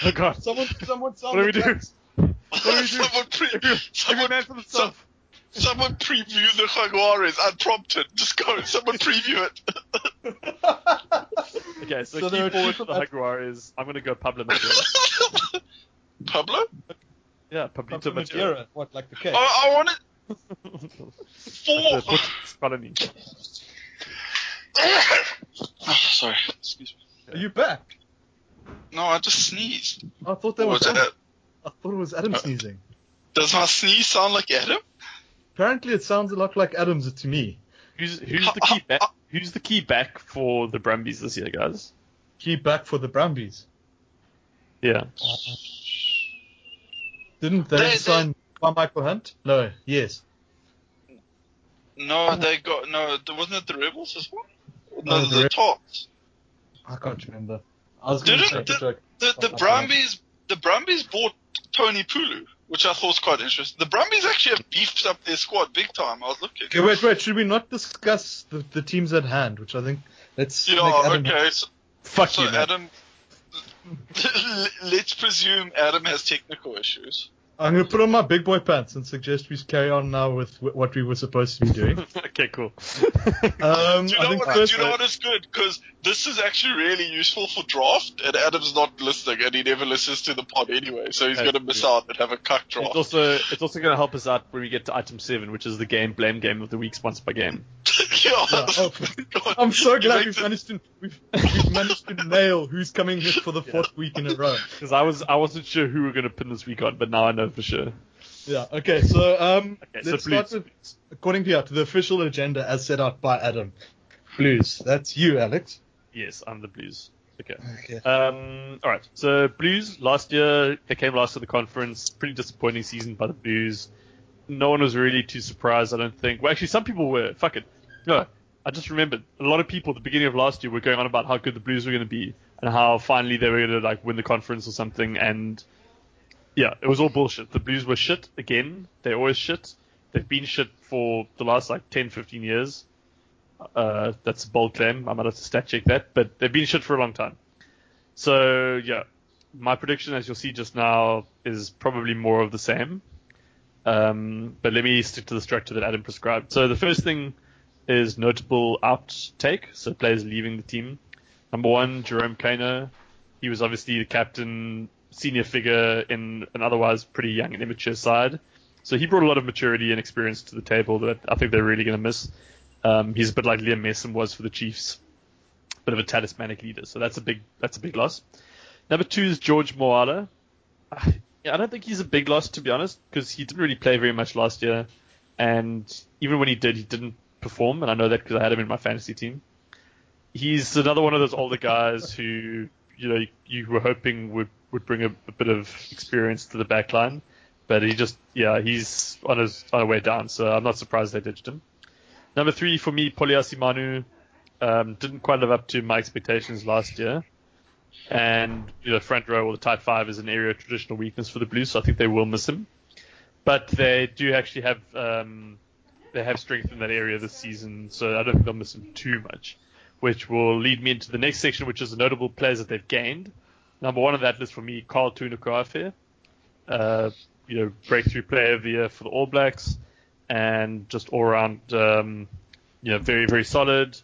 Oh god.
Someone, someone, sound
What do we do? What do we do?
someone, pre-
Every
someone,
man for themselves.
Someone preview the Jaguares unprompted. Just go. Someone preview it.
Okay, so,
So there are
key forward for the
from-
Jaguar is I'm gonna go Pablo Madeira.
Pablo?
yeah, Pablito
From
Madeira.
Madeira. What, like the cake?
I, I want it four.
Colony.
Oh, sorry. Excuse me.
Are you back?
No, I just sneezed.
I thought that was
What's
Adam.
that?
I thought it was Adam
Uh,
sneezing.
Does my sneeze sound like Adam?
Apparently, it sounds a lot like Adam's to me.
Who's who's the key back? Who's the key back for the Brumbies this year, guys?
Key back for the Brumbies.
Yeah.
Didn't they,
They- they-
sign by Michael Hunt? No. Yes.
No, they got no. Wasn't it the Rebels as well? No,
Oh, the
the,
Re-
Tops.
I can't remember. I was going to
Didn't
say
the,
joke.
the, the
Oh,
Brumbies the Brumbies bought Tony Pulu, which I thought was quite interesting. The Brumbies actually have beefed up their squad big time. I was looking.
Okay, wait, wait. Should we not discuss the, the teams at hand? Which I think let's
Yeah,
Adam.
okay. So,
Fuck
so
you, man.
Adam, let's presume Adam has technical issues.
I'm going to put on my big boy pants and suggest we carry on now with what we were supposed to be doing.
okay, cool.
Um,
Do you
I
know
think
what? do you know what is good? Because this is actually really useful for draft, and Adam's not listening, and he never listens to the pod anyway, so he's
That's
going to miss out and have a cuck draft.
It's also it's also going to help us out when we get to item seven, which is the game blame game of the week, sponsored by Game.
yeah.
Yeah, oh,
God.
I'm so glad we've
the-
managed to we've, we've managed to nail who's coming here for the fourth week in a row.
Because I was I wasn't sure who we were going to pin this week on, but now I know for sure.
Yeah. Okay. So um,
Okay,
let's
so
start with according to, yeah, to the official agenda as set out by Adam. Blues. That's you, Alex.
Yes, I'm the Blues. Okay.
Okay.
Um, all right. So Blues last year they came last to the conference. Pretty disappointing season by the Blues. No one was really too surprised. I don't think. Well, actually, some people were. Fuck it. No, I just remembered. A lot of people at the beginning of last year were going on about how good the Blues were going to be and how finally they were going to like win the conference or something. And yeah, it was all bullshit. The Blues were shit again. They're always shit. They've been shit for the last like 10, 15 years. Uh, that's a bold claim. I might have to stat check that, but they've been shit for a long time. So yeah, my prediction, as you'll see just now, is probably more of the same. Um, but let me stick to the structure that Adam prescribed. So the first thing is notable outtake, so players leaving the team. Number one, Jerome Kaino. He was obviously the captain, senior figure in an otherwise pretty young and immature side. So he brought a lot of maturity and experience to the table that I think they're really going to miss. Um, he's a bit like Liam Messam was for the Chiefs, bit of a talismanic leader. So that's a big that's a big loss. Number two is George Moala. I, don't think he's a big loss to be honest because he didn't really play very much last year, and even when he did, he didn't perform. And I know that because I had him in my fantasy team. He's another one of those older guys who you know you were hoping would would bring a, a bit of experience to the back line, but he just yeah he's on his on a way down. So I'm not surprised they ditched him. Number three for me, Pauliasi Manu um, didn't quite live up to my expectations last year. And you know, front row or the tight five is an area of traditional weakness for the Blues, so I think they will miss him. But they do actually have um, they have strength in that area this season, so I don't think they'll miss him too much. Which will lead me into the next section, which is the notable players that they've gained. Number one on that list for me, Karl Tu'inukuafe, uh, you know, breakthrough player of the year for the All Blacks, and just all around, um, you know, very very solid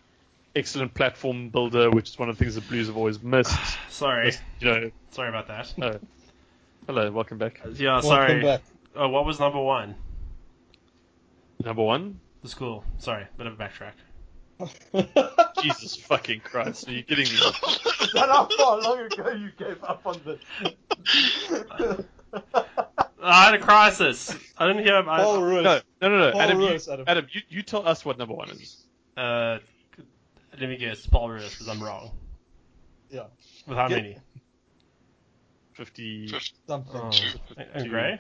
excellent platform builder, which is one of the things the Blues have always missed.
Sorry,
You know,
sorry about that.
uh, hello, welcome back.
Yeah,
Welcome
sorry.
back.
Oh, what was number one?
Number one.
The school. Sorry, bit of a backtrack.
Jesus fucking Christ, are you kidding me?
Is that how far long ago you gave up on this?
I had a crisis. I didn't hear. I,
Paul Roos.
No, no, no, no.
Paul
Adam, you,
Adam.
Adam, you, you tell us what number one is.
uh, let me guess. Paul Roos, because I'm wrong.
Yeah,
With how
Get-
many?
Fifty.
something.
Oh, and Grey?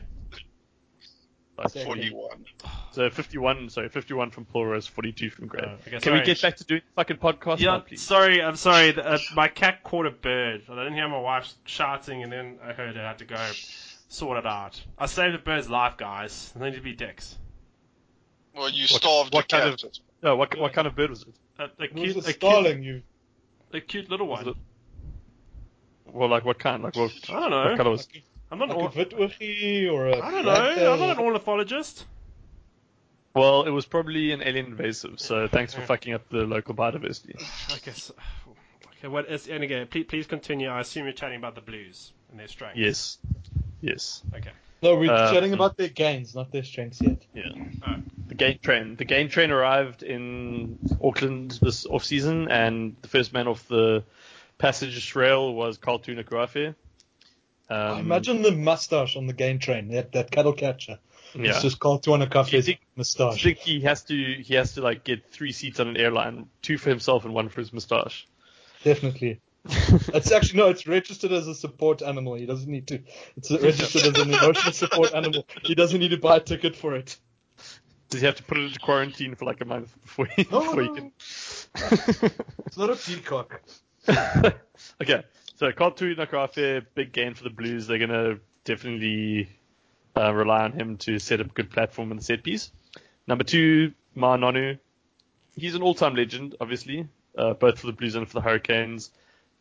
like,
41.
So fifty-one. Sorry, fifty-one from Paul Roos, forty-two from Grey.
Oh, okay,
Can we get back to doing the fucking podcast
Yeah,
now, please?
sorry, I'm sorry. the- Uh, my cat caught a bird. I didn't hear my wife shouting, and then I heard I had to go sort it out. I saved a bird's life, guys. They need to be dicks.
Well, you
What-
starved
what
the
kind
cat.
No, what what kind of bird was it?
A, a
It
cute,
was
a
a
cute.
You
a cute little
Was
one.
it- Well, like what kind? Like what?
I don't
What
know.
color was?
I'm not. An,
like a Witwogie or a
I don't know.
blacktail.
I'm not an ornithologist.
Well, it was probably an alien invasive. So thanks for fucking up the local biodiversity.
I guess. Uh, okay, what is? And again, please, please continue. I assume you're chatting about the Blues and their strengths.
Yes. Yes.
Okay.
No, we're
Uh,
chatting about their gains, not their strengths yet.
Yeah.
Oh.
The gain train. The gain train arrived in Auckland this off season, and the first man off the passage rail was Karl Tu'inukuafe. Um,
Imagine the mustache on the game train, that, that cattle catcher.
yeah.
It's just Carl
Do you
Tu'inukuafe's
think- I think he has to he has to like get three seats on an airline, two for himself and one for his moustache.
Definitely. It's actually no, it's registered as a support animal. He doesn't need to. It's registered as an emotional support animal. He doesn't need to buy a ticket for it.
Does he have to put it into quarantine for like a month before he,
No,
before he can?
It's not a peacock.
okay, so Carl Nakrafe, big gain for the Blues. They're gonna definitely uh, rely on him to set up a good platform in the set piece. Number two, Ma'a Nonu. He's an all-time legend, obviously, uh, both for the Blues and for the Hurricanes.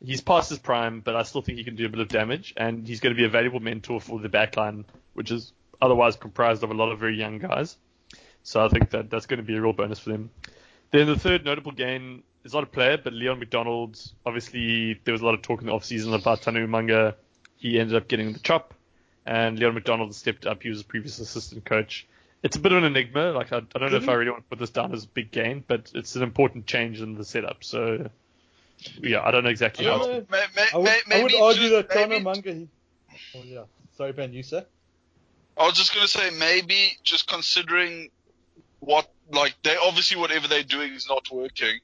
He's past his prime, but I still think he can do a bit of damage, and he's going to be a valuable mentor for the backline, which is otherwise comprised of a lot of very young guys. So I think that that's going to be a real bonus for them. Then the third notable gain is not a player, but Leon MacDonald. Obviously, there was a lot of talk in the offseason about Tana Umaga. He ended up getting the chop, and Leon MacDonald stepped up. He was a previous assistant coach. It's a bit of an enigma. Like I, I don't know if mm-hmm. I really want to put this down as a big gain, but it's an important change in the setup. So yeah, I don't know exactly
Yeah.
how.
May- may-
I would, I would argue
just-
that Tana
maybe-
Manga. He... Oh yeah. Sorry, Ben. You say?
I was just gonna say maybe just considering what like they obviously whatever they're doing is not working.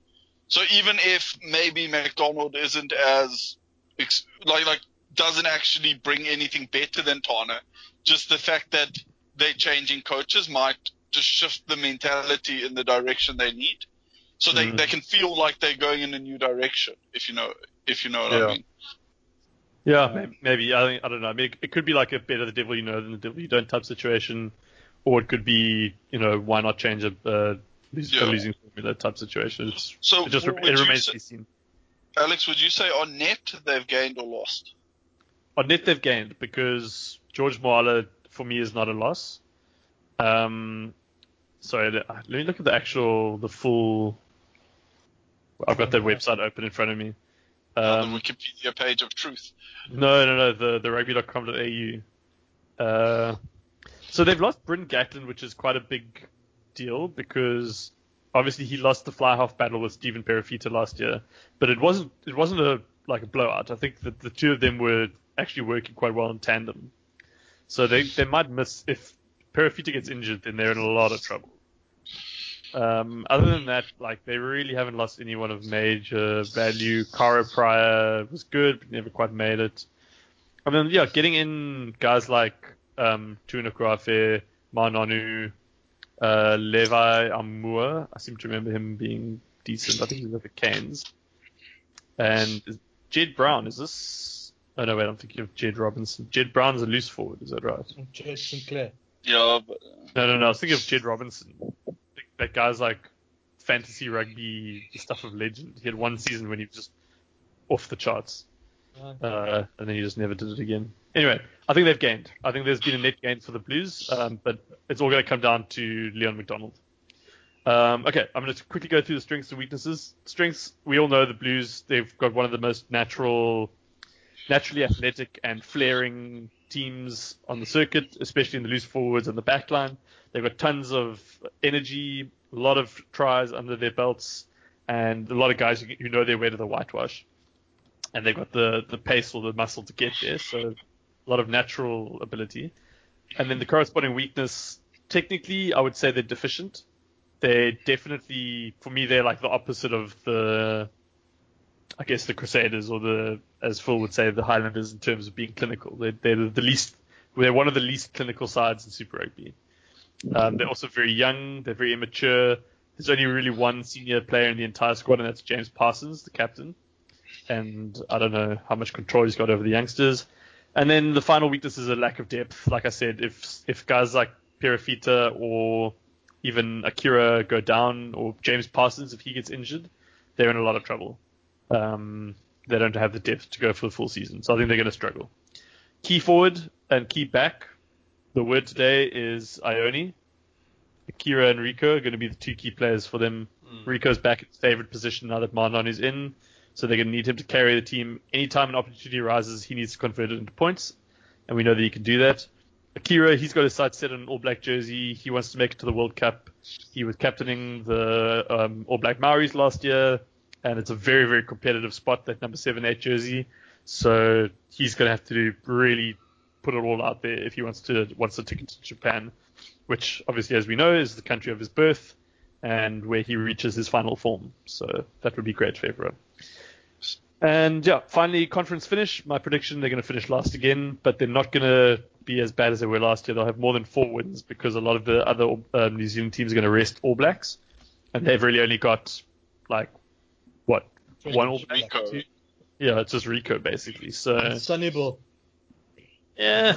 So even if maybe MacDonald isn't as ex- like like doesn't actually bring anything better than Tana, just the fact that they're changing coaches might just shift the mentality in the direction they need. So they,
Mhm.
they can feel like they're going in a new direction, if you know if you know what
Yeah.
I mean.
yeah, maybe, maybe I think I don't know. I mean, it could be like a better the devil you know than the devil you don't type situation, or it could be you know why not change a uh, lose,
Yeah.
a losing formula type situation. It's,
So
it just it remains
say-
to be seen.
Alex, would you say on net they've gained or lost?
On net they've gained because George Moala for me is not a loss. Um, sorry, let let me look at the actual the full. I've got that website open in front of me. Um,
the Wikipedia page of truth.
No, no, no. The the rugby.com.au. Uh, so they've lost Bryn Gatland, which is quite a big deal because obviously he lost the fly half battle with Stephen Perofeta last year, but it wasn't it wasn't a like a blowout. I think that the two of them were actually working quite well in tandem. So they they might miss if Perofeta gets injured, then they're in a lot of trouble. Um, other than that, like they really haven't lost anyone of major value. Kara Pryor was good, but never quite made it. I mean, yeah, getting in guys like um, Tuna Krafe, Ma'a Nonu, uh, Levi Aumua. I seem to remember him being decent. I think he was at the Canes. And Jed Brown, is this? Oh no, wait, I'm thinking of Jed Robinson. Jed Brown's a loose forward, is that right?
Jed Sinclair.
Yeah, but
No, no, no. I was thinking of Jed Robinson. That guy's like fantasy rugby, the stuff of legend. He had one season when he was just off the charts, uh, and then he just never did it again. Anyway, I think they've gained. I think there's been a net gain for the Blues, um, but it's all going to come down to Leon MacDonald. Um, okay, I'm going to quickly go through the strengths and weaknesses. Strengths, we all know the Blues. They've got one of the most natural, naturally athletic and flaring teams on the circuit, especially in the loose forwards and the back line. They've got tons of energy, a lot of tries under their belts, and a lot of guys who, who know their way to the whitewash. And they've got the, the pace or the muscle to get there, so a lot of natural ability. And then the corresponding weakness, technically, I would say they're deficient. They're definitely, for me, they're like the opposite of the, I guess, the Crusaders or the, as Phil would say, the Highlanders in terms of being clinical. They're, they're the least, they're one of the least clinical sides in Super Rugby. Um, they're also very young. They're very immature. There's only really one senior player in the entire squad, and that's James Parsons, the captain. And I don't know how much control he's got over the youngsters. And then the final weakness is a lack of depth. Like I said, if if guys like Perofeta or even Akira go down, or James Parsons, if he gets injured, they're in a lot of trouble. Um, they don't have the depth to go for the full season, so I think they're going to struggle. Key forward and key back. The word today is Ioane. Akira and Rieko are going to be the two key players for them. Rieko's back at his favorite position now that Marlon is in, so they're going to need him to carry the team. Anytime an opportunity arises, he needs to convert it into points, and we know that he can do that. Akira, he's got his sights set on an All Black jersey. He wants to make it to the World Cup. He was captaining the um, All Black Maoris last year, and it's a very, very competitive spot, that number 7 8 jersey. So he's going to have to do really put it all out there if he wants to wants a ticket to Japan, which obviously, as we know, is the country of his birth and where he reaches his final form. So that would be great for everyone. And yeah, finally, conference finish. My prediction: they're going to finish last again, but they're not going to be as bad as they were last year. They'll have more than four wins because a lot of the other um, New Zealand teams are going to rest All Blacks, and they've really only got like what one All Black. Two? Yeah, it's just Rieko basically. So
Sonny Bill.
Yeah,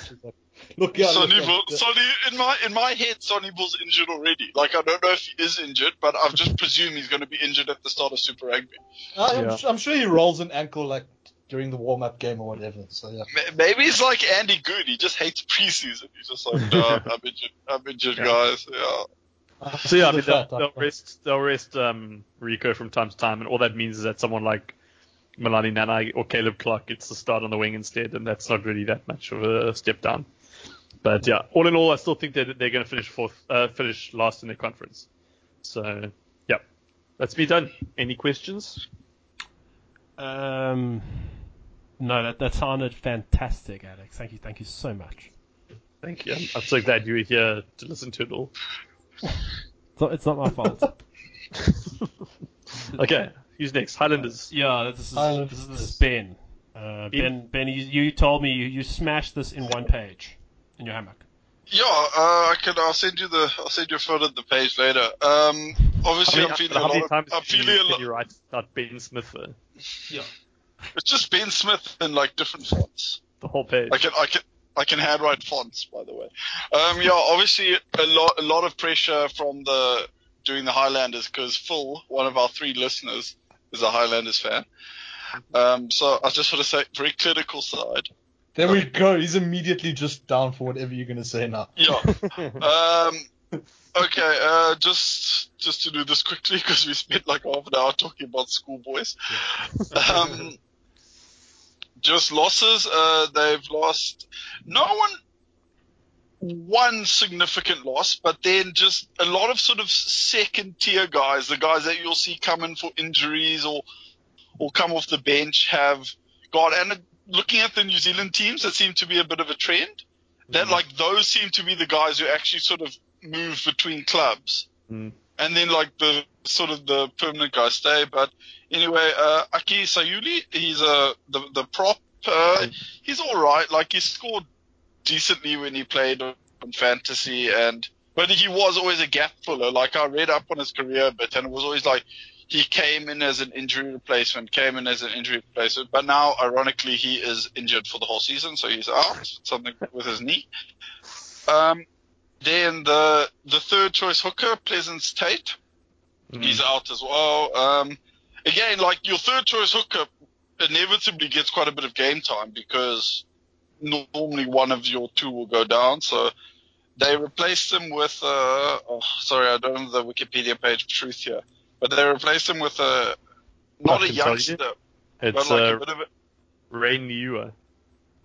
Look, yeah,
Sonny,
look,
Bull,
uh,
Sonny, in my in my head, Sonny Bill's injured already. Like I don't know if he is injured, but I've just presumed he's going to be injured at the start of Super Rugby.
I'm,
Yeah.
I'm sure he rolls an ankle like during the warm up game or whatever. So yeah.
Maybe it's like Andy Good. He just hates preseason. He's just like, no, I'm injured. I'm injured,
Yeah.
guys. Yeah.
So yeah, I mean, they'll, they'll rest they'll rest um, Rieko from time to time, and all that means is that someone like Melani Nanai or Caleb Clark gets to start on the wing instead, and that's not really that much of a step down. But yeah, all in all, I still think that they're going to finish fourth, uh, finish last in their conference. So yeah, that's me done. Any questions?
Um, no, that that sounded fantastic, Alex. Thank you, thank you so much.
Thank you. I'm, I'm so glad you were here to listen to it all.
It's not, it's not my fault.
Okay, who's next? Highlanders.
yeah, this is
Highlanders.
this is the spin. Uh, ben, Ben, you, you told me you, you smashed this in one page in your hammock.
Yeah, uh, I can. I'll send you the. I'll send you a photo of the page later. Um, obviously, I'm feeling a
how many
lot. Of, I'm
can you,
feeling a
can
lot.
you write about Ben Smith though?
Yeah.
It's just Ben Smith in like different fonts.
The whole page.
I can. I can. I can handwrite fonts, by the way. Um, yeah, obviously a lot. A lot of pressure from the doing the Highlanders because Phil, one of our three listeners, is a Highlanders fan. Um, so I just want to say, very clinical side.
There we go. He's immediately just down for whatever you're gonna say now.
Yeah. Um, okay, uh, just just to do this quickly because we spent like half an hour talking about schoolboys. Um, just losses. Uh, they've lost. No one. One significant loss, but then just a lot of sort of second tier guys, the guys that you'll see come in for injuries or or come off the bench have got. And looking at the New Zealand teams, that seemed to be a bit of a trend that
Mm.
like those seem to be the guys who actually sort of move between clubs
Mm.
and then like the sort of the permanent guys stay. But anyway, uh, Aki Seiuli, he's uh, the the prop. Uh, he's all right. Like he scored decently when he played on fantasy, and but he was always a gap filler. Like I read up on his career a bit, and it was always like he came in as an injury replacement, came in as an injury replacement. But now, ironically, he is injured for the whole season, so he's out. Something with his knee. Um, then the the third choice hooker, Pleasants-Tate.
Mm.
He's out as well. Um, again, like your third choice hooker inevitably gets quite a bit of game time because normally one of your two will go down. So they replaced him with, uh, oh, sorry, I don't have the Wikipedia page truth here, but they replaced him with a, not a
tell you.
youngster, but
It's
like
uh,
a bit of a,
Ray Niuia.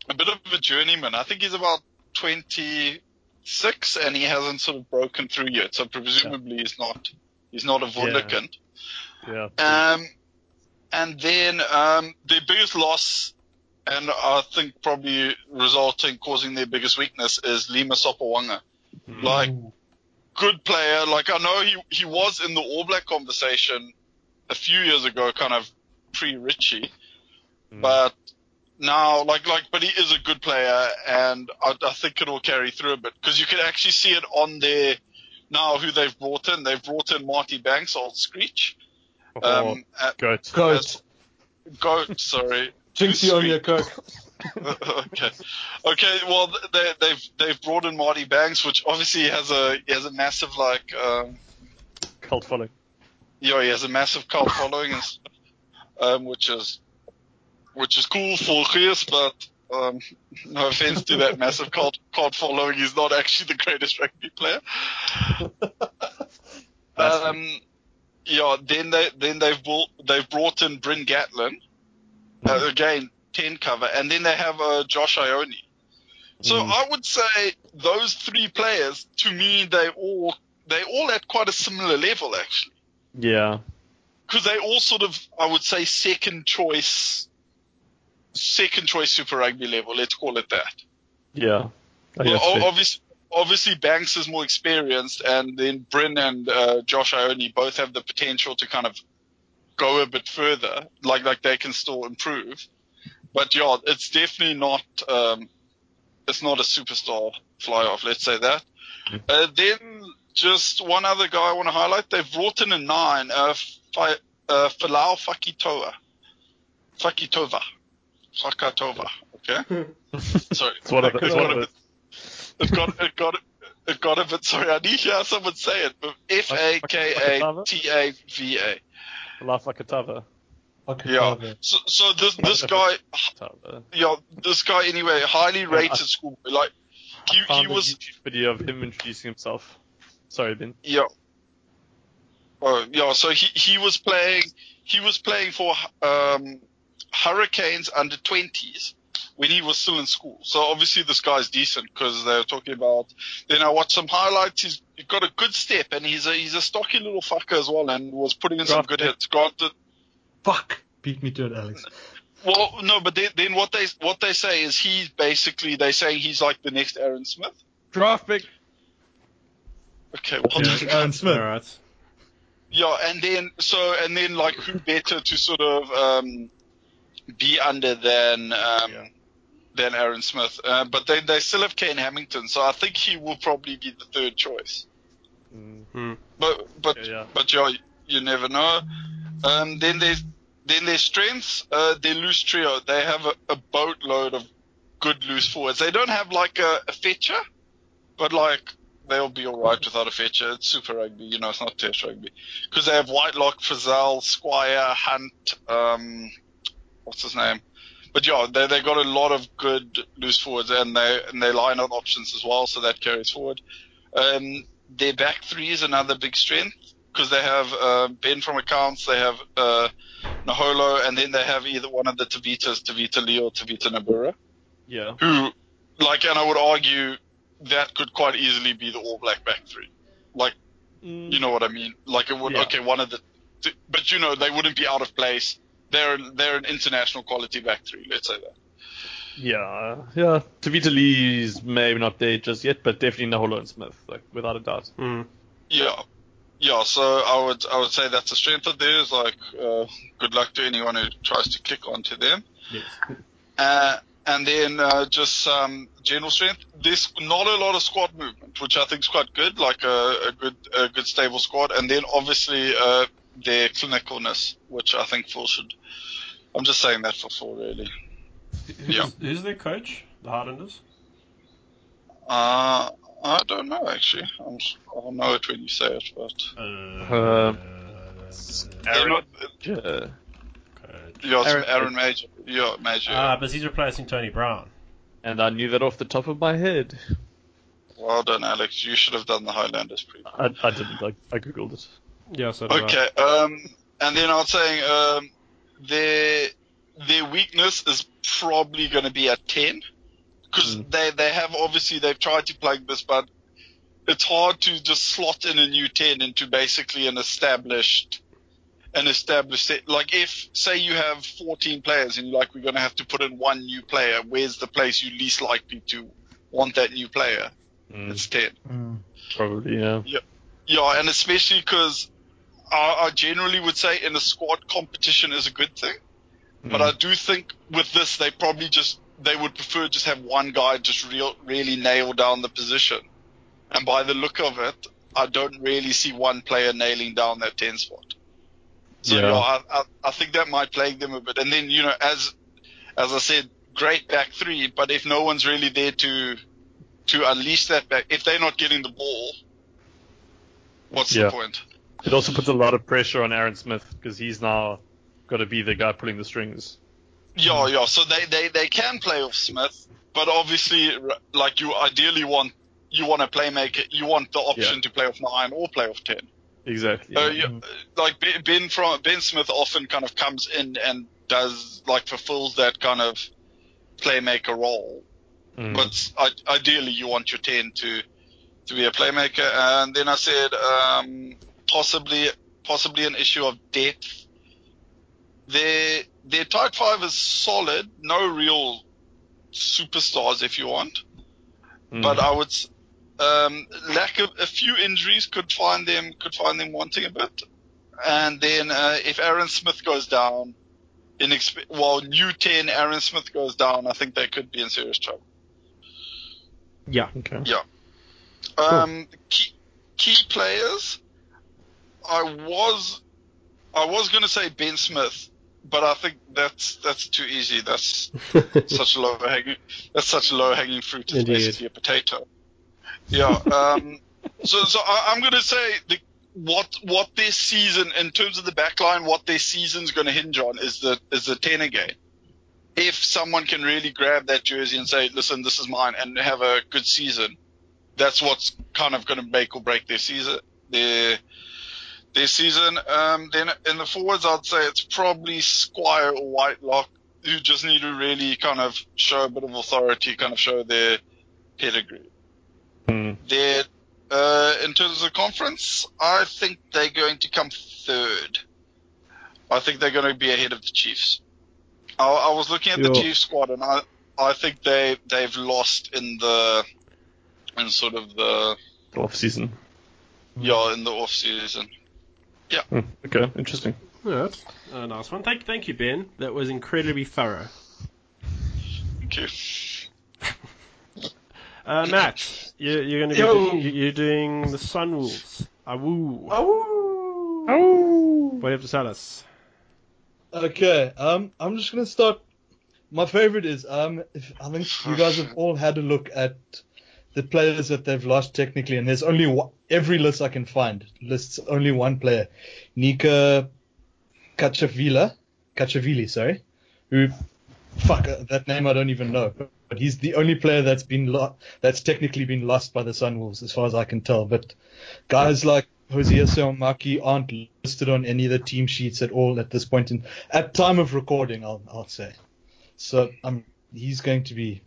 a bit of a journeyman. I think he's about 26 and he hasn't sort of broken through yet. So presumably he's not, he's not a Wunderkind.
Yeah.
Um, and then um, their biggest loss, and I think probably resulting causing their biggest weakness is Lima Sopoaga.
Mm.
Like good player. Like I know he he was in the All Black conversation a few years ago, kind of pre Richie,
Mm.
but now like like but he is a good player, and I, I think it'll carry through a bit because you can actually see it on their now who they've brought in. They've brought in Marty Banks, old Screech.
Oh,
Um, uh,
goat.
Goat.
Goat, sorry.
Jinxie Onya Kirk.
okay. Okay. Well, they, they've they've brought in Marty Banks, which obviously has a he has a massive like um,
Cult following.
yeah he has a massive cult following, and um, which is which is cool for Geus, but um, no offense to that massive cult cult following, he's not actually the greatest rugby player. Um, yeah. Then they then they've brought they've brought in Bryn Gatland. Uh, again, 10 cover, and then they have uh, Josh Ioane. So
Mm.
I would say those three players, to me, they all they all at quite a similar level actually,
Yeah.
because they all sort of I would say second choice, second choice Super Rugby level. Let's call it that.
Yeah.
Well, obviously, obviously Banks is more experienced, and then Bryn and uh, Josh Ioane both have the potential to kind of go a bit further. Like like they can still improve. But yeah, it's definitely not. Um, it's not a superstar fly off. Let's say that.
Mm.
Uh, then just one other guy I want to highlight. They've brought in a nine, uh, fi- uh, Folau Fakatava. Fakitova. Fakatova. Okay. Sorry.
It's one of the-
It got
one of
bit- It got it got it got a bit. Sorry, I need to hear someone say it. F A K A T A V A.
Laugh like a tava.
Okay,
Yeah.
okay.
So so this this guy, yeah, this guy anyway, highly rated school. Like he
I found
he
a
was
YouTube video of him introducing himself. Sorry, Ben.
Yeah. Oh, yeah. So he, he was playing he was playing for um, Hurricanes under twenties when he was still in school. So obviously this guy's decent because they were talking about. Then I watched some highlights. He's, he's got a good step and he's a he's a stocky little fucker as well and was putting in some good
pick.
hits. Granted,
Fuck. Beat me to it, Alex.
well, no, but then, then what they what they say is he's basically they say he's like the next Aaron Smith.
Draft pick.
Okay, well,
Yeah.
Aaron Smith.
All right.
Yeah, and then so and then like who better to sort of um, be under than um,
Yeah.
Than Aaron Smith? Uh, but they they still have Kayne Hammington, so I think he will probably be the third choice.
Mm,
Hmm.
But but
yeah, yeah.
but yeah, you never know. Um, then there's then their strengths, uh, their loose trio. They have a, a boatload of good loose forwards. They don't have like a, a fetcher, but like they'll be all right without a fetcher. It's Super Rugby, you know, it's not Test Rugby because they have Whitelock, Frizell, Squire, Hunt, um, what's his name? But yeah, they they got a lot of good loose forwards and they and they line out options as well, so that carries forward. Um, their back three is another big strength because they have uh, Ben from accounts, they have uh, Naholo, and then they have either one of the Tavitas, Tevita Li or Tevita Nabura,
Yeah.
who, like, and I would argue that could quite easily be the All Black back three. Like, you know what I mean? Like, it would,
Yeah.
okay, one of the, but you know, they wouldn't be out of place. They're, they're an international quality back three, let's say that.
Yeah, yeah. Tevita Li's maybe not there just yet, but definitely Naholo and Smith, like without a doubt.
Mm.
Yeah. Yeah, so I would I would say that's a strength of theirs. Like, uh, good luck to anyone who tries to click onto them.
Yes.
Uh, and then uh, just some general strength. There's not a lot of squad movement, which I think is quite good. Like a, a good a good stable squad. And then obviously uh, their clinicalness, which I think Phil should. I'm just saying that for Phil, really.
Who's,
Yeah.
who's their coach? The Highlanders?
Uh, I don't know actually. I'm, s- I'll know it when you say it, but
Um,
they're
Aaron-
not.
Yeah.
coach.
Yeah,
Aaron-
Aaron Mauger. Yeah, Mauger.
Ah, but he's replacing Tony Brown.
And I knew that off the top of my head.
Well done, Alex. You should have done the Highlanders preview.
I, I didn't. I, I googled it.
Yeah, so did I.
Okay. Um, and then I was saying um, their their weakness is probably going to be at ten because
Mm.
they they have obviously they've tried to plug this, but it's hard to just slot in a new ten into basically an established an established set. Like if say you have 14 players and you're like we're going to have to put in one new player, where's the place you least likely to want that new player?
Mm,
It's 10.
Mm.
probably, yeah.
Yeah, and especially because I, I generally would say in a squad competition is a good thing. But
Mm.
I do think with this, they probably just they would prefer just have one guy just real really nail down the position. And by the look of it, I don't really see one player nailing down that ten spot. So
Yeah.
yeah, I, I, I think that might plague them a bit. And then you know, as as I said, great back three, but if no one's really there to to unleash that back, if they're not getting the ball, what's
Yeah.
the point?
It also puts a lot of pressure on Aaron Smith because he's now got to be the guy pulling the strings.
Yeah, yeah. So they, they, they can play off Smith, but obviously, like you ideally want you want a playmaker, you want the option
Yeah.
to play off nine or play off ten.
Exactly.
Uh,
yeah.
like Ben- Ben from Ben Smith often kind of comes in and does like fulfills that kind of playmaker role.
Mm.
But I, ideally, you want your ten to to be a playmaker. And then I said um, possibly possibly an issue of depth. Their their tight five is solid, no real superstars if you want.
Mm.
But I would um, lack of a few injuries could find them could find them wanting a bit. And then uh, if Aaron Smith goes down, inexpe- well, new ten Aaron Smith goes down, I think they could be in serious trouble.
Yeah.
okay.
Um, key, key players. I was, I was going to say Ben Smith, but I think that's that's too easy. That's such a low hanging. That's such low hanging fruit. It's
Indeed.
basically a potato. Yeah. Um, so so I, I'm going to say the, what what their season in terms of the backline, what their season's going to hinge on is the is the ten again. If someone can really grab that jersey and say, "Listen, this is mine," and have a good season, that's what's kind of going to make or break their season. Their their season. Um, then in the forwards, I'd say it's probably Squire or Whitelock who just need to really kind of show a bit of authority, kind of show their pedigree.
Mm.
Their uh, in terms of the conference, I think they're going to come third. I think they're going to be ahead of the Chiefs. I, I was looking at the Chiefs squad, and I I think they they've lost in the in sort of the
Off season.
yeah in the off season.
Hmm. Okay, interesting.
Yeah, that's a nice one. Thank, thank you, Ben. That was incredibly thorough.
Thank you.
Uh, Matt, you, you're going to be
Yo.
do- you- you're doing the Sunwolves. Awoo.
Oh.
What do you have to tell us?
Okay, um, I'm just gonna start. My favorite is um, if, I think you guys have all had a look at the players that they've lost technically, and there's only one, every list I can find lists only one player, Nika Kachavila, Kachavili, sorry, who, fuck uh, that name I don't even know, but he's the only player that's been lo- that's technically been lost by the Sunwolves as far as I can tell. But guys like Hosea Maki aren't listed on any of the team sheets at all at this point in at time of recording. I'll I'll say. So um, he's going to be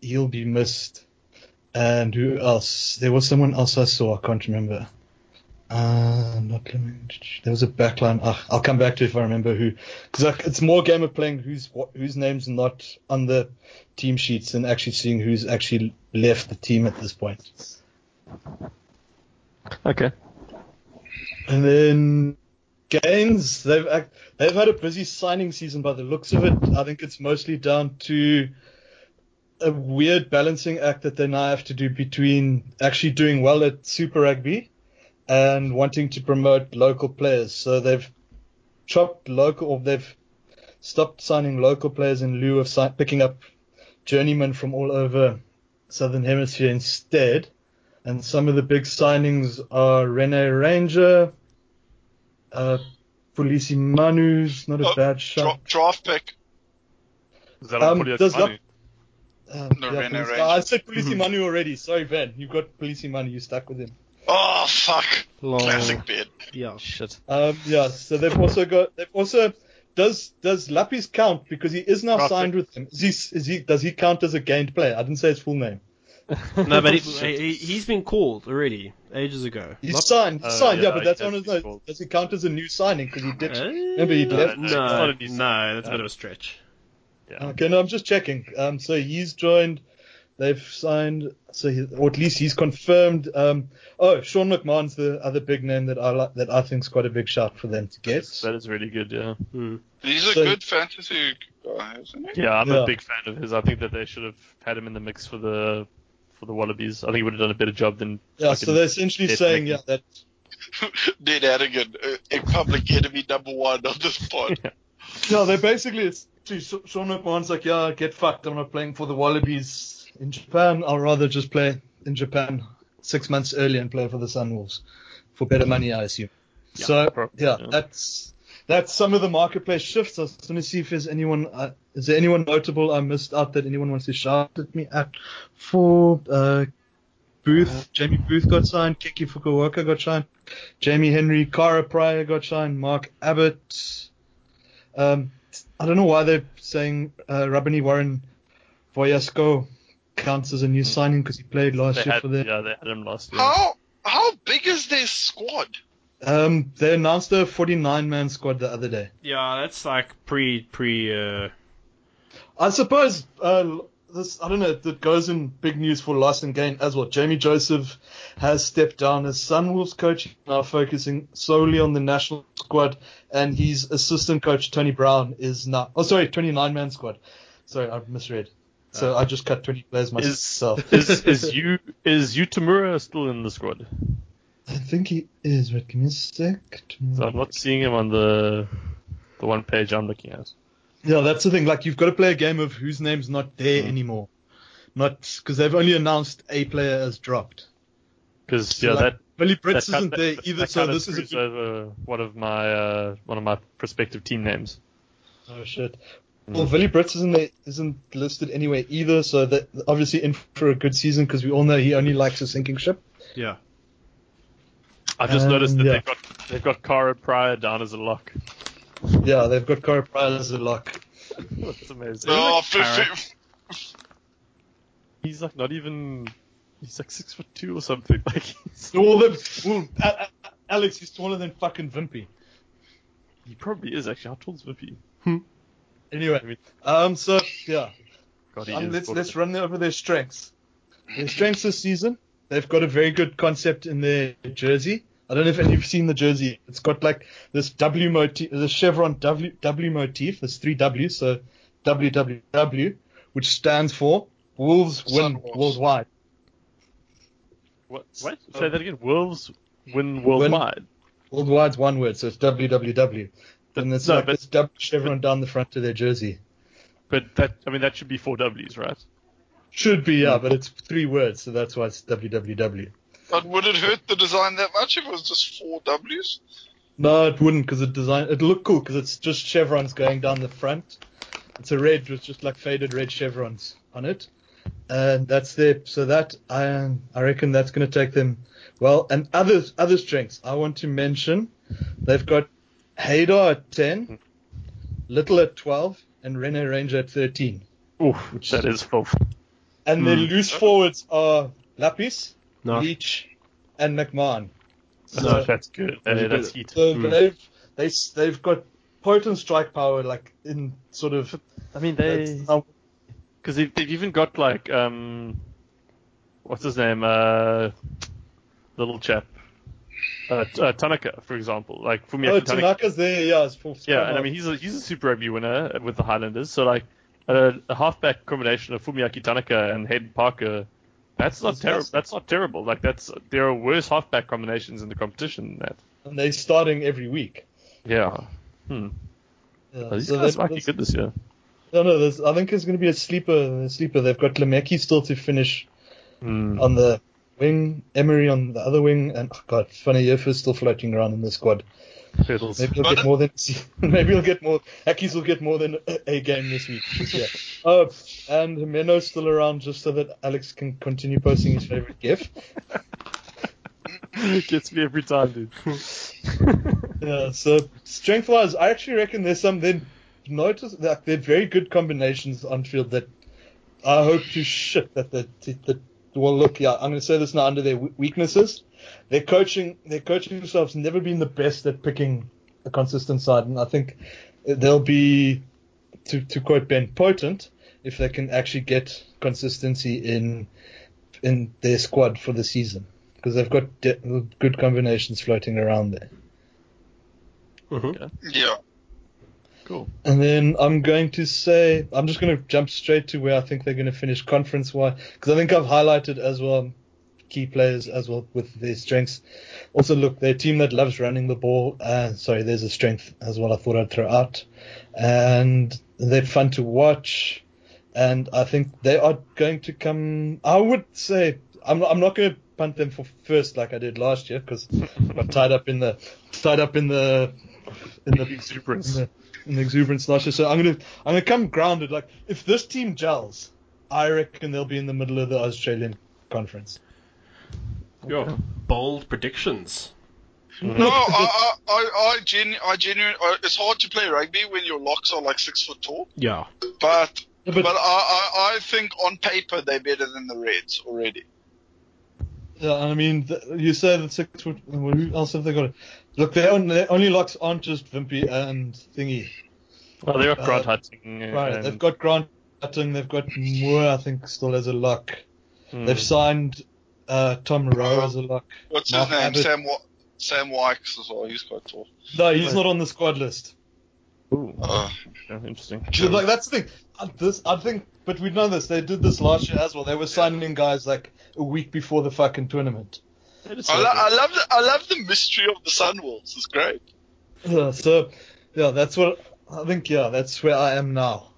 he'll be missed. And who else? There was someone else I saw. I can't remember. Uh, not there was a backline. Ah, I'll come back to it if I remember who, because it's more game of playing who's whose name's not on the team sheets than actually seeing who's actually left the team at this point.
Okay.
And then gains, they've act, they've had a busy signing season by the looks of it. I think it's mostly down to a weird balancing act that they now have to do between actually doing well at Super Rugby and wanting to promote local players. So they've chopped local, or they've stopped signing local players in lieu of si- picking up journeymen from all over Southern Hemisphere instead. And some of the big signings are Rene Ranger, uh, Polisi Manu's not a
Oh,
bad shot.
draft pick.
Is that
Um, does
money?
Yeah,
Rene
Polisi- I said Polisi Manu already. Sorry, Ben. You've got Polisi Manu. You stuck with him.
Oh fuck!
Lol.
Classic bid.
Yeah.
Shit.
Um, yeah, so they've also got they've also does does Lappies count because he is now
Prospect.
signed with them? Is he, is he does he count as a gained player? I didn't say his full name.
No, but he, he, he's been called already ages ago.
He's
Not-
signed, he's
Oh,
signed, yeah,
yeah,
but that's
he
on
has
his
been
Does he count as a new signing because he did.
Uh,
remember, he left.
No,
No, no, that's a bit of a stretch.
Yeah.
Okay, no, I'm just checking. Um, so he's joined. They've signed, so he, or at least he's confirmed. Um, oh, Sean McMahon's the other big name that I like, that I think's quite a big shout for them to get.
That is really good, yeah.
Hmm.
He's a
So-
good fantasy guy, isn't he?
Yeah, I'm
Yeah.
a big fan of his. I think that they should have had him in the mix for the for the Wallabies. I think he would have done a better job than.
Yeah, so they're essentially saying, yeah, that
Ned Hanigan, uh, a public enemy number one on this pod.
No, they're basically it's to Sean McMahon's like, yeah, get fucked. I'm not playing for the Wallabies in Japan. I'll rather just play in Japan six months earlier and play for the Sunwolves for better money, I assume.
Yeah,
so
probably,
yeah,
yeah.
that's that's some of the marketplace shifts. I was going to see if there's anyone. Uh, is there anyone notable I missed out that anyone wants to shout at me at for? Uh, Booth, Jamie Booth got signed. Kenki Fukuoka got signed. Jamie Henry, Kara Pryor got signed. Mark Abbott. Um, I don't know why they're saying uh, Rabani Warren Voyasko counts as a new signing because he played last
They
year
had,
for them.
yeah, they had him last year.
How how big is their squad?
Um, they announced a 49 man squad the other day.
Yeah, that's like pre pre. Uh,
I suppose uh, this I don't know that goes in big news for Lost and Gain as well. Jamie Joseph has stepped down as Sunwolves coach, now focusing solely on the national squad, and his assistant coach Tony Brown is now. Oh, sorry, 29 man squad. Sorry, I misread. So uh, I just cut 20 players
Is
myself.
is is you is Yu Tamura still in the squad?
I think he is. Wait, give me a sec.
So I'm not seeing him on the the one page I'm looking at.
Yeah, that's the thing. Like, you've got to play a game of whose name's not there
Mm.
anymore. Not because they've only announced a player as dropped.
Because yeah,
like,
that
Billy Brits
that,
isn't there
that,
either.
that
So this is a good
over one of my uh, one of my prospective team names.
Oh shit. Well, Billy Brits isn't there, isn't listed anywhere either, so that obviously in for a good season because we all know he only likes a sinking ship.
yeah.
I've just
Um,
noticed that
yeah.
they've got they've got Kara Pryor down as a lock.
Yeah, they've got Kara Pryor as a lock.
That's amazing.
Oh,
like
fi-
Parrot.
He's like not even. He's like six foot two or something. Like he's,
All the well, A- A- Alex, he's taller than fucking Vimpy.
he probably is actually. How tall is Vippy?
Anyway, um, so yeah,
God, he
um,
is
let's let's run over their strengths. Their strengths this season, they've got a very good concept in their jersey. I don't know if any of you've seen the jersey. It's got like this W motif, the chevron W W motif. There's three W's, so WWW, which stands for Wolves Win
Sunwolves.
Worldwide.
What? What? Say that again. Wolves win worldwide.
Worldwide's one word, so it's WWW.
But-
And it's
no,
like
but-
this W chevron down the front of their jersey.
But that I mean that should be four W's, right?
Should be, yeah, hmm. but it's three words, so that's why it's WWW.
But would it hurt the design that much if it was just four W's?
No, it wouldn't, because it design it look cool, because it's just chevrons going down the front. It's a red with just like faded red chevrons on it, and that's their. So that I I reckon that's going to take them Well, and other other strengths I want to mention, they've got Hayden at ten, Little at twelve, and Rene Ranger at thirteen.
Ooh, that is filth.
And their
Hmm.
loose forwards are Lappies,
No.
Leitch, and McMahon.
No, that's good.
That's
Uh, that's
good.
heat.
So
Mm.
they've they they've got potent strike power, like in sort of.
I mean, they
that's
because they've, they've even got like um, what's his name? Uh, little chap. Uh, uh, Tanaka, for example, like
oh,
Fumiaki Tanaka.
Tanaka's there, yeah. It's for
Yeah, and I mean he's a he's a Super Rugby winner with the Highlanders. So like a, a halfback combination of Fumiaki Tanaka and Hayden Parker, that's not terrible. That's not terrible. Like that's there are worse halfback combinations in the competition than that.
and they're starting every week.
Yeah. Hmm.
Yeah,
these
so
guys might be good this year.
No, no, there's, I think there's going to be a sleeper. A sleeper. They've got Lemeki still to finish
Hmm.
on the wing, Emery on the other wing, and oh god, funny is still floating around in the squad.
Pedals.
Maybe he'll get more than maybe he'll get more. Akis will get more than a, a game this week. Yeah. Oh, and Meno's still around just so that Alex can continue posting his favorite GIF.
Gets me every time, dude.
Yeah. So strength wise, I actually reckon there's some. Then notice that they're very good combinations on field that I hope to shit that the the well look yeah I'm going to say this now under their weaknesses. Their coaching their coaching staff's never been the best at picking a consistent side, and I think they'll be to to quote Ben potent if they can actually get consistency in in their squad for the season because they've got de- good combinations floating around there.
Mhm.
Yeah.
Cool.
And then I'm going to say I'm just going to jump straight to where I think they're going to finish conference wise because I think I've highlighted as well key players as well with their strengths. Also, look, they're a team that loves running the ball. Uh, sorry, there's a strength as well. I thought I'd throw out, and they're fun to watch. And I think they are going to come. I would say I'm I'm not going to punt them for first like I did last year because I got tied up in the tied up in the in the
Exuberance.
in the, in the exuberance last year. So I'm gonna I'm gonna come grounded. Like if this team gels, I reckon they'll be in the middle of the Australian conference.
Yo, bold predictions.
No, I, I, I, I, genu- I genuine. Uh, it's hard to play rugby when your locks are like six foot tall.
Yeah.
But
Yeah,
but,
but-
I, I, I think on paper they're better than the Reds already.
Yeah, I mean, th- you say that six foot. well, Who else have they got? Look, their only, their only locks aren't just Vimpy and Thingy.
Well, they've got
Uh,
Grant Hattingh.
Right,
and,
they've got Grant Hattingh, they've got Moore, I think, still as a lock.
hmm.
They've signed uh, Tom Rowe as a lock.
What's
Mark
his name?
Abbott.
Sam Wa- Sam Wykes as well. He's quite tall.
No, he's not on the squad list.
Ooh,
Uh,
interesting.
So, like that's the thing. Uh, This I think, but we know this. They did this last year as well. They were signing in guys like a week before the fucking tournament.
I, lo- I love the I love the mystery of the Sunwolves. It's great.
Yeah, so yeah, that's what I think. Yeah, that's where I am now.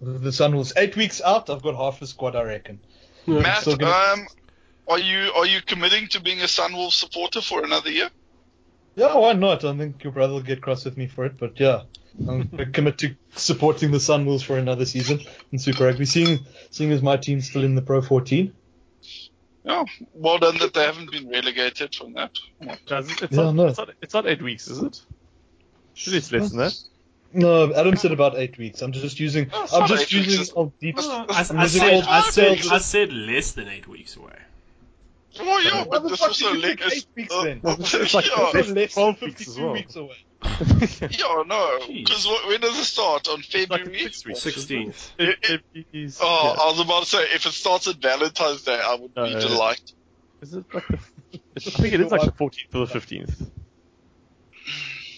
The Sun was eight weeks out. I've got half the squad, I reckon.
Matt,
still gonna-
um, are you are you committing to being a Sunwolves supporter for another year?
Yeah, why not? I think your brother will get cross with me for it, but yeah, I'm gonna commit to supporting the Sunwolves for another season in Super Rugby. Seeing seeing as my team's still in the Pro 14.
Yeah, well done that they haven't been relegated from that.
Guys, it's,
Yeah,
not,
no.
it's, not, it's not eight weeks, is it? Surely it's less than that.
No, Adam said about eight weeks. I'm just using.
It's
I'm just
eight weeks,
using
it's-
old deep.
I,
I'm
I said, I, said, I said less than eight weeks away.
Well, yeah,
Why
but
the
this
fuck
also
did you eight weeks
uh,
then?
It's like-
yeah,
it's
less
12
than
weeks as
52
well.
weeks away.
yeah, no,
Jeez.
because when does it start? On
It's like
February?
Sixteenth.
It, it, it's-
Oh,
yeah.
I was about to say, if it starts at Valentine's Day, I would
No,
be
no, no.
delighted.
Is it like the? I think it is like the 14th or the 15th.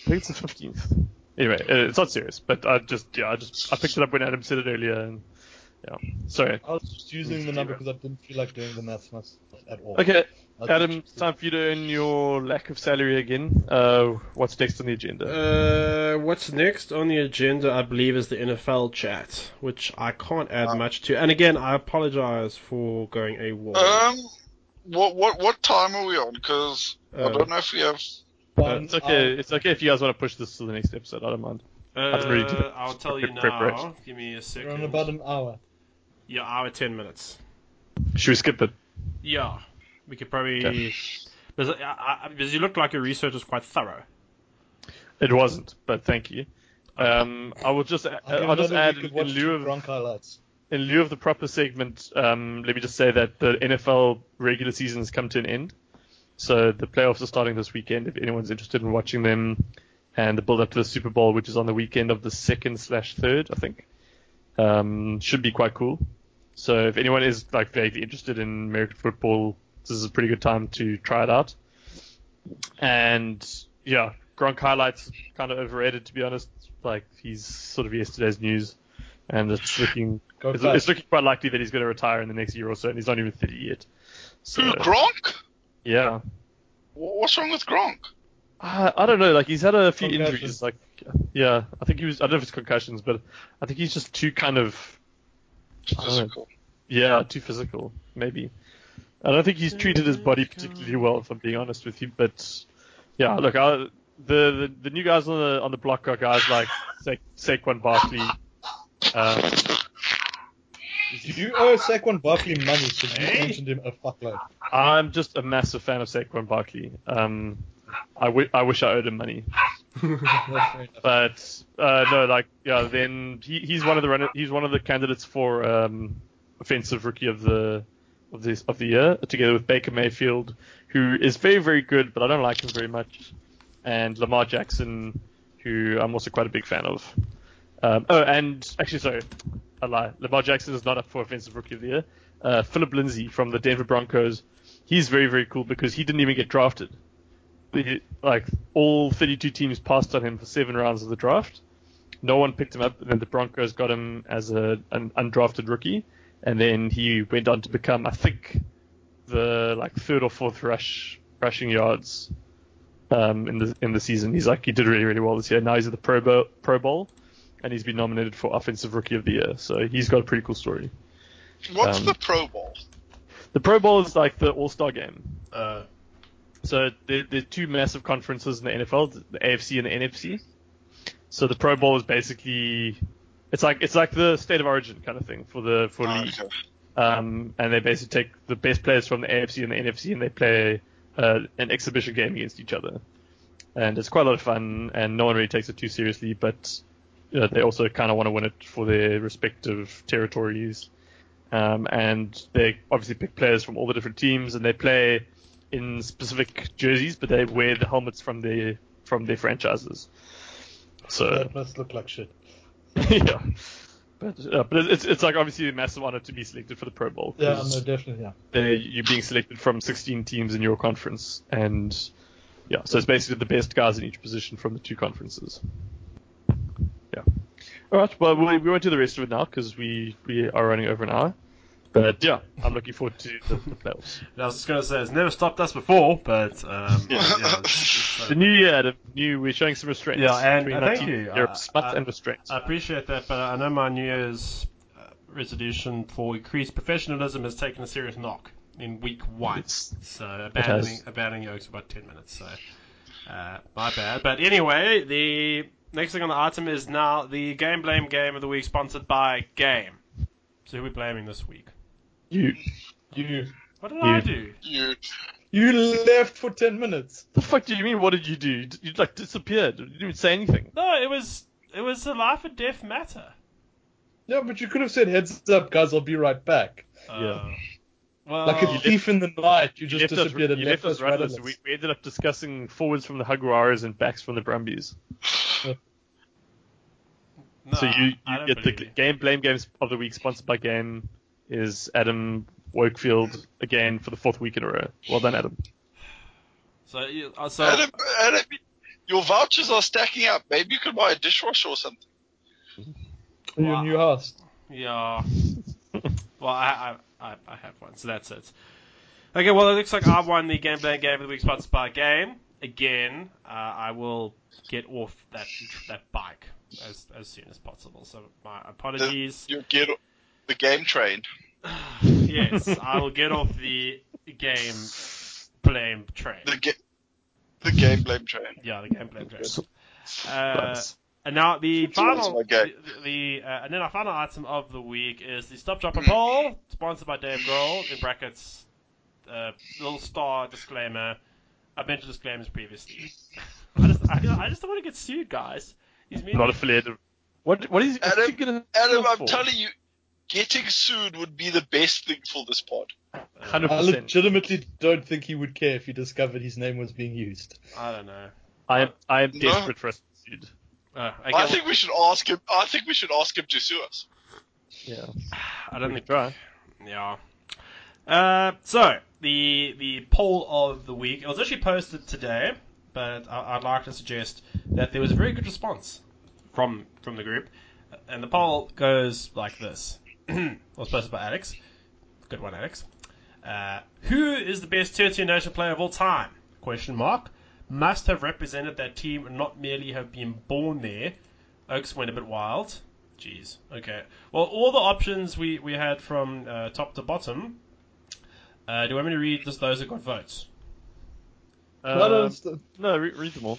I think it's the 15th. Anyway, uh, it's not serious, but I just yeah, I just I picked it up when Adam said it earlier, and yeah, sorry.
I was just using the number because I didn't feel like doing the math much at all.
Okay, Adam, it's time for you to earn your lack of salary again. Uh, what's next on the agenda?
Uh, what's next on the agenda, I believe, is the NFL chat, which I can't add much to. And again, I apologize for going a war.
Um, what what what time are we on? Because I
Uh,
don't know if we have.
One
it's okay.
hour.
It's okay if you guys want to push this to the next episode. I don't mind.
uh,
really do-
I'll tell you
preparation.
now. Give me a second.
We're
second.
on about an hour.
Yeah, hour ten minutes.
Should we skip it?
Yeah, we could probably.
Okay.
Because, I, I, because you looked like your research was quite thorough.
It wasn't, but thank you. Um, I will just,
I'll
I'll just add in lieu of
highlights.
in lieu of the proper segment, um, let me just say that the NFL regular season has come to an end. So the playoffs are starting this weekend. If anyone's interested in watching them, and the build up to the Super Bowl, which is on the weekend of the second slash third, I think, um, should be quite cool. So if anyone is like vaguely interested in American football, this is a pretty good time to try it out. And yeah, Gronk highlights kind of overrated to be honest. Like he's sort of yesterday's news, and it's looking it's, it's looking quite likely that he's going to retire in the next year or so, and he's not even 30 yet. So
Who, Gronk?
yeah,
What's wrong with Gronk?
I, I don't know. Like he's had a few injuries. Like yeah, I think he was. I don't know if it's concussions, but I think he's just too kind of I don't know.
Physical.
yeah, too physical. Maybe. I don't think he's treated his body particularly well, if I'm being honest with you. But yeah, look, I, the, the the new guys on the on the block are guys like Sa- Saquon Barkley. Um,
You owe Saquon Barkley money because you
Hey.
mentioned him a fuckload.
I'm just a massive fan of Saquon Barkley. Um, I, w- I wish I owed him money,
That's fair enough.
But uh, no, like yeah, then he, he's one of the runner, he's one of the candidates for um, offensive rookie of the of this of the year, together with Baker Mayfield, who is very very good, but I don't like him very much, and Lamar Jackson, who I'm also quite a big fan of. Um, oh, and actually, sorry, I lie. Lamar Jackson is not up for offensive rookie of the year. Uh, Philip Lindsay from the Denver Broncos, he's very very cool because he didn't even get drafted. He- like all 32 teams passed on him for seven rounds of the draft. No one picked him up, and then the Broncos got him as a, an undrafted rookie, and then he went on to become, I think, the like third or fourth rush rushing yards um, in the in the season. He's like he did really really well this year. Now he's at the Pro Bowl, Pro Bowl, and he's been nominated for Offensive Rookie of the Year. So he's got a pretty cool story.
What's
Um,
the Pro Bowl?
The Pro Bowl is like the All Star game.
Uh,
So there, there are two massive conferences in the NFL, the AFC and the NFC. So the Pro Bowl is basically it's like it's like the state of origin kind of thing for the for
Oh,
league.
okay.
Um, and they basically take the best players from the AFC and the NFC and they play uh, an exhibition game against each other. And it's quite a lot of fun, and no one really takes it too seriously, but know, they also kind of want to win it for their respective territories. Um, and they obviously pick players from all the different teams, and they play in specific jerseys, but they wear the helmets from their from their franchises. So
That must look like shit.
yeah, but uh, but it's it's like obviously a massive honor to be selected for the Pro Bowl.
Yeah, no, definitely, yeah.
they- you're being selected from 16 teams in your conference, and yeah, so it's basically the best guys in each position from the two conferences. Yeah. All right. Well, we, we won't do the rest of it now because we we are running over an hour. But yeah, I'm looking forward to the, the playoffs.
I was just gonna say it's never stopped us before, but um, yeah, it's- it's, uh,
The new year, the new we're showing some restraint.
Yeah, and- and thank you.
Year
Uh,
of
uh,
and restraint.
I appreciate that, but I know my New Year's uh, resolution for increased professionalism has taken a serious knock in week one.
It's-
So abandoning abandoning Yokes about ten minutes. So uh, my bad. But anyway, the next thing on the item is now the game blame game of the week, sponsored by Game. So who are we blaming this week?
You.
You
What did
You.
I do?
You,
you left for ten minutes.
The fuck do you mean? What did you do? You, you like disappeared. You didn't even say anything.
No, it was it was a life or death matter.
Yeah, but you could have said heads up, guys. I'll be right back.
Uh,
Yeah.
Well,
Like a thief in the night, you just
you left us,
disappeared and
you
left
left
us
us rudderless.
rudderless.
We, we ended up discussing forwards from the Jaguars and backs from the Brumbies.
no,
so you, you get the
you.
game blame games of the week sponsored by Game is Adam Wakefield again for the fourth week in a row. Well done, Adam.
So, uh, so
Adam, Adam, your vouchers are stacking up. Maybe you could buy a dishwasher or something.
in your new house.
Yeah. well, I, I, I, I have one, so that's it. Okay, well, it looks like I've won the Game Blame Game of the Week sponsored by Game. Again, uh, I will get off that that bike as as soon as possible. So my apologies.
You get the game train.
yes, I will get off the game blame train.
The ga- the game blame train.
Yeah, the game blame train. Uh, And now the final, the, the uh, and then our final item of the week is the Stop Drop and Poll, sponsored by Dave Grohl. In brackets, uh, little star disclaimer: I've mentioned disclaimers previously. I just, I, I just don't want to get sued, guys. He's mean.
Not affiliated. What what is what's he
Adam,
gonna
Adam, I'm
for?
telling you, getting sued would be the best thing for this pod.
Hundred
I legitimately don't think he would care if he discovered his name was being used.
I don't know.
I am I am
No.
desperate for us to be sued.
Uh, okay,
I think we should ask him. I think we should ask him to sue us.
Yeah,
I don't
we
think
could try.
Yeah. Uh, so the the poll of the week it was actually posted today, but I, I'd like to suggest that there was a very good response from from the group, and the poll goes like this. It was posted by Alex. Good one, Alex. Uh, who is the best tier two nation player of all time? Question mark. Must have represented that team and not merely have been born there. Oaks went a bit wild. Jeez. Okay. Well, all the options we, we had from uh, top to bottom. Uh, do you want me to read just those that got votes?
I don't
Uh, no, re- read them all.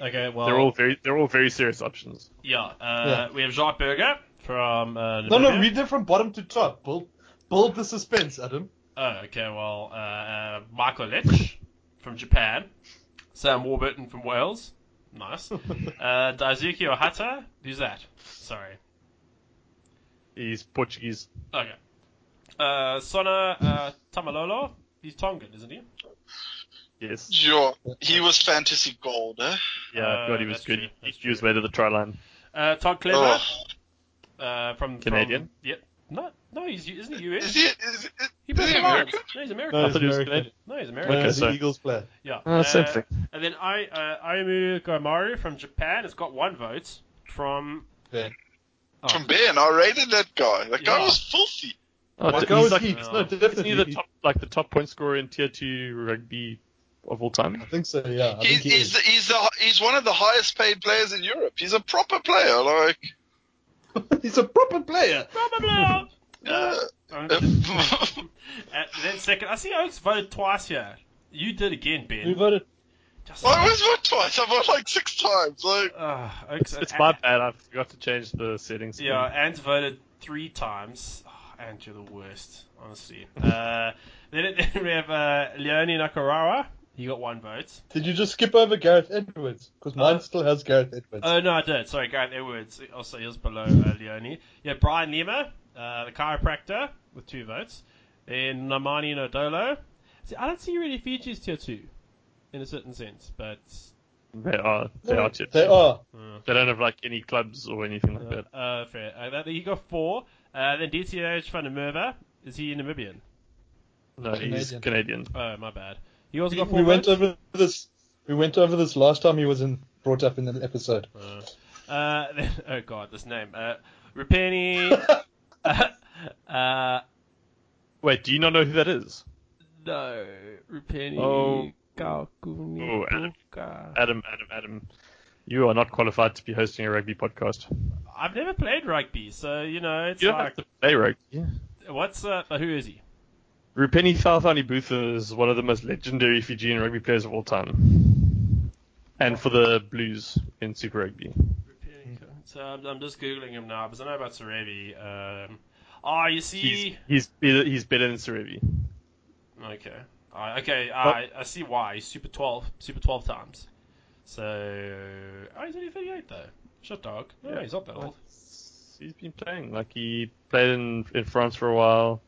Okay. Well,
They're all very they're all very serious options.
yeah. Uh,
Yeah.
We have Jacques Burger from uh,
No, no, read them from bottom to top. Build, build the suspense, Adam.
Oh, okay. Well, uh, uh, Michael Leitch from Japan, Sam Warburton from Wales. Nice. uh, Daisuke Ohata. Who's that? Sorry.
He's Portuguese.
Okay. Uh, Sona uh, Taumalolo. He's Tongan, isn't he?
Yes.
Sure. He was fantasy gold, eh?
Yeah,
Uh,
God, he was good.
true,
He,
that's
he was
true.
way to the try line.
Uh, Todd Clever.
Oh.
Uh, from
Canadian?
From, yeah. No, no, he's isn't he US?
Is he, is, is,
He
is
plays
he
for
American?
No, he's American.
No, he's
thought he was
American.
No, he's American.
Okay,
he's
so-
Eagles player.
Yeah.
Uh, same thing.
And then I, uh, Ayumu Goromaru from Japan has got one vote from.
Yeah.
Oh,
From Ben, I rated that guy. That guy was filthy.
Oh,
That guy
he's
was
like,
heaps.
uh,
No, definitely.
he the top like the top point scorer in tier two rugby of all time?
I think so, yeah. I
He,
think he
he's,
is.
the, he's, the, he's one of the highest paid players in Europe. He's a proper player. Like,
he's a proper player.
Probably.
uh,
and then second, I see Oaks voted twice here. You did again, Ben.
We voted.
Just,
I was voted twice. I voted like six times. Like,
uh, Oaks,
It's
uh,
my bad. I forgot to change the settings.
Yeah, Ant voted three times. Oh, Ant, you're the worst, honestly. uh, then, then we have uh, Leone Nakarawa. He got one vote.
Did you just skip over Gareth Edwards? Because mine
Uh,
still has Gareth Edwards.
Oh, no, I did. Sorry, Gareth Edwards. Also, he was below uh, Leone. Yeah, Brian Lima, uh, the chiropractor, with two votes. Then Nemani Nadolo. See, I don't see really Fiji's tier two, in a certain sense, but.
They are. They are. tier
They are.
Uh,
They don't have like any clubs or anything like that.
uh, fair. Uh, that- he got four. Uh, then DTH van der Merwe. Is he Namibian?
No, he's
Canadian.
Canadian.
Oh, my bad. He also
We,
got four
we went over this. We went over this last time he was in brought up in the episode.
Uh, uh, oh god, this name. Uh, Rupeni. uh, uh,
Wait, do you not know who that is?
no, Rupeni.
Oh.
Kaukuni
Oh, Adam. Adam, Adam, Adam. You are not qualified to be hosting a rugby podcast.
I've never played rugby, so you know it's
You don't
like
have to play rugby.
what's uh, but who is he?
Rupeni Caucaunibuca is one of the most legendary Fijian rugby players of all time. And for the Blues in Super Rugby.
So I'm, I'm just googling him now because I know about Serevi. Um, oh, you see.
he's, better, he's better than Serevi.
Okay. Uh, okay, I, I see why. He's Super 12, Super 12 times. So, oh, he's only 38 though. Shut dog. No,
Yeah.
he's not that old.
He's been playing. Like, he played in, in France for a while.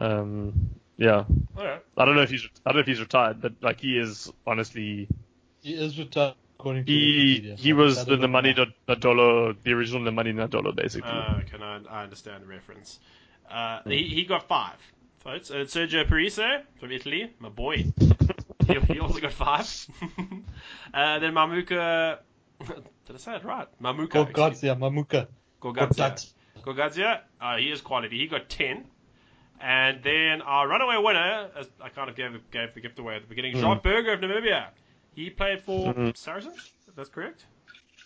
Um, yeah.
Alright.
I don't know if he's I don't know if he's retired, but like he is honestly
He is retired according to
he
Wikipedia.
he
so
was the
is a-
Nemani Nadolo, the original Nemani Nadolo, basically.
Uh, can I, I understand the reference? Uh, he, he got five votes. Uh, Sergio Parisse from Italy, my boy. he, he also got five. uh, then Mamuka. Did I say it right? Mamuka. excuse-
Gorgodze, Mamuka.
Gorgodze. Gorgodze, uh, he is quality. He got 10. And then our runaway winner, as I kind of gave, gave the gift away at the beginning, Jacques Burger of Namibia. He played for
Mhm.
Saracens, if that's correct.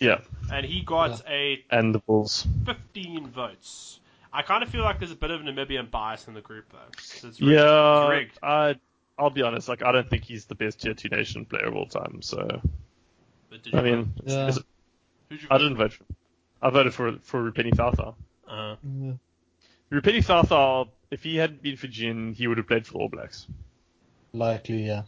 yeah,
And he got a
and the Bulls.
15 votes. I kind of feel like there's a bit of Namibian bias in the group, though. It's rigged.
Yeah,
It's rigged.
I I'll be honest. Like I don't think he's the best tier two nation player of all time. So
But did you
I mean.
Yeah.
is it-
Who'd you
I
vote
didn't vote for. I voted for for Rupeni Falfa.
for? Uh,
Yeah.
Rupeni Falfa, if he hadn't been Fijian, he would have played for the All Blacks.
Likely, yeah.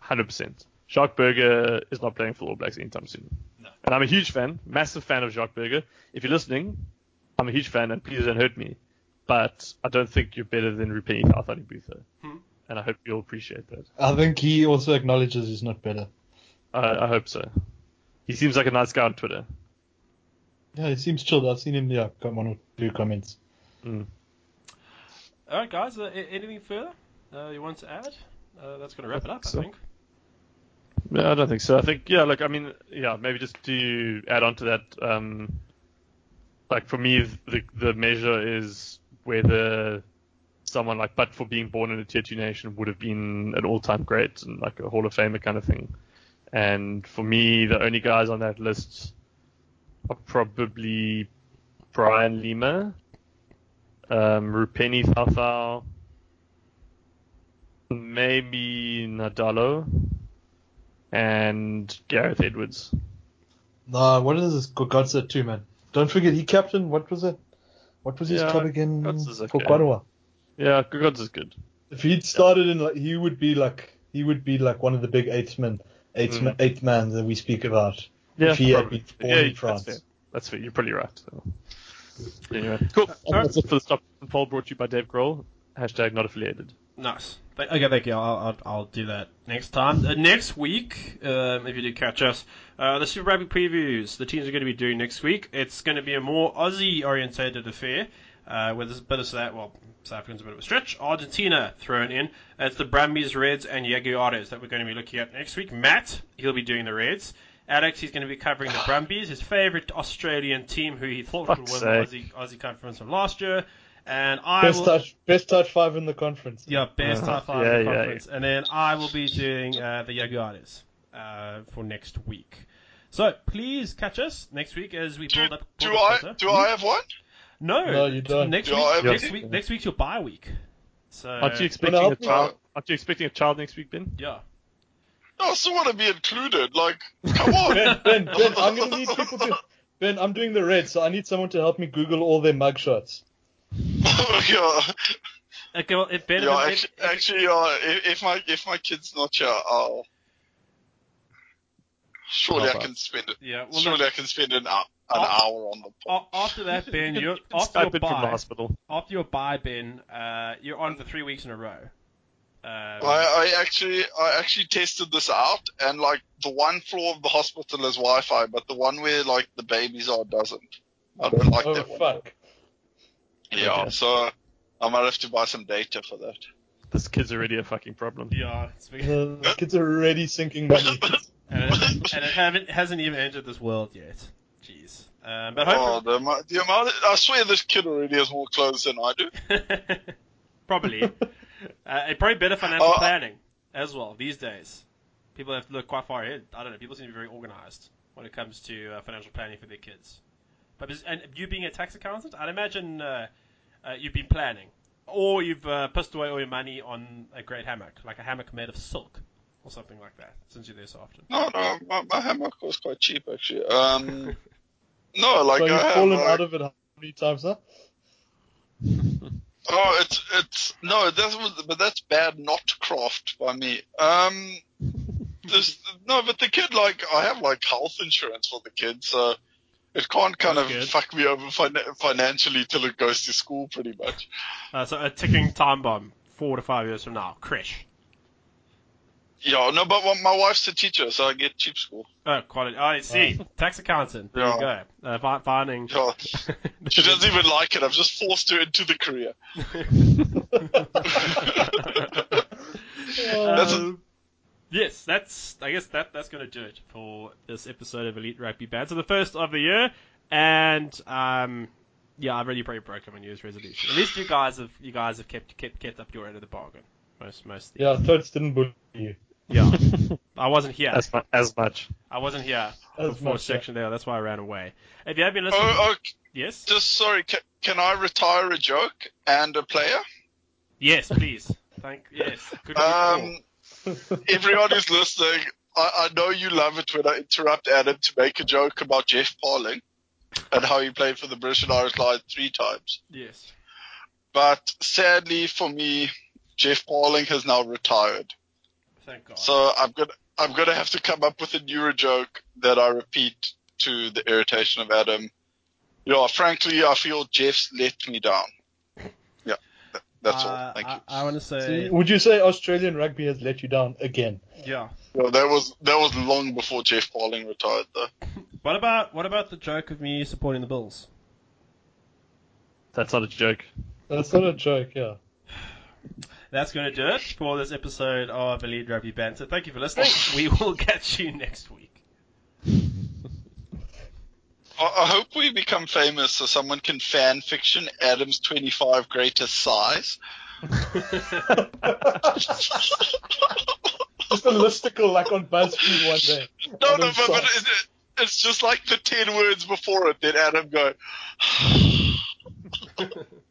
Hundred percent. Jacques Burger is not playing for All Blacks anytime soon.
No.
And I'm a huge fan, massive fan of Jacques Burger. If you're listening, I'm a huge fan, and please don't hurt me. But I don't think you're better than Rupeni Caucaunibuca.
Hmm.
And I hope you'll appreciate that.
I think he also acknowledges he's not better.
I, I hope so. He seems like a nice guy on Twitter.
Yeah, he seems chilled. I've seen him, yeah, got one or two comments.
Mm.
All right, guys. Uh, anything further uh, you want to add? Uh, that's going to wrap it up, I think.
No, I don't think so. I think yeah, like I mean, yeah, maybe just to add on to that, um, like for me, the the measure is whether someone like, but for being born in a tier two nation, would have been an all-time great and like a Hall of Famer kind of thing. And for me, the only guys on that list are probably Brian Lima, um, Rupeni Thafau, maybe Nadolo and Gareth Edwards.
Nah, what is this Gorgodze too, man? Don't forget, he captain. What was it? What was his
Yeah,
club again?
Gorgodze's
For
okay.
quite a while.
Yeah, Gods is good.
If he'd started in, like, he would be like, he would be like one of the big eight men, eight,
Mm.
ma- eight man that we speak about.
Yeah,
if he had been born
yeah,
in
that's
France.
fair. That's fair. You're probably right. So. Anyway, cool.
alright.
That's it for the stop and poll brought to you by Dave Grohl. Hashtag not affiliated.
Nice. Okay, thank you. I'll, I'll, I'll do that next time. Uh, next week, um, if you do catch us, uh, the Super Rugby previews the teams are going to be doing next week. It's going to be a more Aussie orientated affair, uh, with a bit of that. Well, South Africa's a bit of a stretch. Argentina thrown in. It's the Brumbies, Reds, and Jaguares that we're going to be looking at next week. Matt, he'll be doing the Reds. Alex, he's going to be covering the Brumbies, his favourite Australian team, who he thought would
Fuck's
win the
sake.
Aussie, Aussie Conference from last year. And I
Best
will.
touch, best touch five in the conference.
Yeah, best
Uh-huh.
top five
Yeah,
in the
yeah,
conference. And then I will be doing uh, the Jaguares uh, for next week. So please catch us next week as we
Do,
build up.
do
build up
I
closer.
do I have one?
No,
No, you don't.
Next
Do
week,
I have
next
one?
week, next week's your bye week. So
Aren't you expecting
help
a
me?
child? Aren't you expecting a child next week, Ben?
yeah.
No, I also want to be included. Like, come on.
Ben, Ben, Ben, I'm gonna need people to. Ben, I'm doing the red, so I need someone to help me Google all their mugshots.
yeah,
Okay, well, if Ben,
yeah.
if-
Actually,
if-
actually uh, if, if my if my kid's not here, I'll surely I can spend it.
yeah, well,
surely
no,
I can spend an hour, an
Oh.
hour on the pod.
after that, Ben, you're
You
after your
Skype from the
bye.
hospital.
After your bye, Ben, uh, you're on for three weeks in a row. Um,
I, I actually I actually tested this out, and like the one floor of the hospital is Wi-Fi, but the one where like the babies are doesn't. I don't like
oh
that one.
fuck!
Yeah,
Okay.
so I might have to buy some data for that.
This kid's already a fucking problem.
yeah, it's big-
The, the kids are already sinking money.
and it, and it haven't hasn't even entered this world yet. Jeez. Um, but
Oh,
hopefully,
the, amount- the amount! I swear this kid already has more clothes than I do.
probably, uh, and probably better financial
Oh,
planning as well these days. People have to look quite far ahead. I don't know. People seem to be very organized when it comes to uh, financial planning for their kids. But and you being a tax accountant, I'd imagine uh, uh, you've been planning, or you've uh, pissed away all your money on a great hammock, like a hammock made of silk or something like that, since you're there so often.
No, no, my, my hammock was quite cheap actually. Um, no, like
so you've
have,
fallen
like-
out of it how many times, huh?
Oh, it's it's no, that's but that's bad not craft by me. Um, this no, but the kid like I have like health insurance for the kid, so it can't kind
That's
of
good.
fuck me over fin- financially till it goes to school, pretty much.
Uh, so a ticking time bomb, four to five years from now, crash.
Yeah, no, but my- my wife's a teacher, so I get cheap school.
Oh, quality. Oh, I see. Tax accountant. There you go. Uh, fi- finding.
Yeah, she doesn't even like it. I've just forced her into the career. That's a-
Um, yes, that's. I guess that that's going to do it for this episode of Elite Rugby Bad. So the first of the year, and um, yeah, I've already probably broken my New Year's resolution. At least you guys have you guys have kept kept kept up your end of the bargain. Most most.
Yeah, Toads didn't bully you.
Yeah. I wasn't here.
as, mu- as much.
I wasn't here for
As
the fourth
much, yeah.
section there. That's why I ran away. If you have been listening,
Oh, oh,
yes,
just sorry. Can, can I retire a joke and a player?
yes, please. Thank you. yes. Good call.
Um, everyone who's listening, I, I know you love it when I interrupt Adam to make a joke about Geoff Parling and how he played for the British and Irish Lions three times.
yes.
But sadly for me, Geoff Parling has now retired.
Thank God.
So I'm gonna I'm gonna have to come up with a newer joke that I repeat to the irritation of Adam. Yeah, frankly, I feel Geoff's let me down. Yeah, that- that's
Uh,
all. Thank
I,
you.
I want to say,
Would you say Australian rugby has let you down again?
yeah.
Well, that was that was long before Geoff Parling retired, though.
What about what about the joke of me supporting the Bills?
That's not a joke.
That's not a joke, yeah.
That's going to do it for this episode of Elite Rugby Banter. Thank you for listening. we will catch you next week.
I, I hope we become famous so someone can fan fiction Adam's 25 greatest size.
Just a listicle like on BuzzFeed one day.
No, no, but, but it, it's just like the 10 words before it. Then Adam go.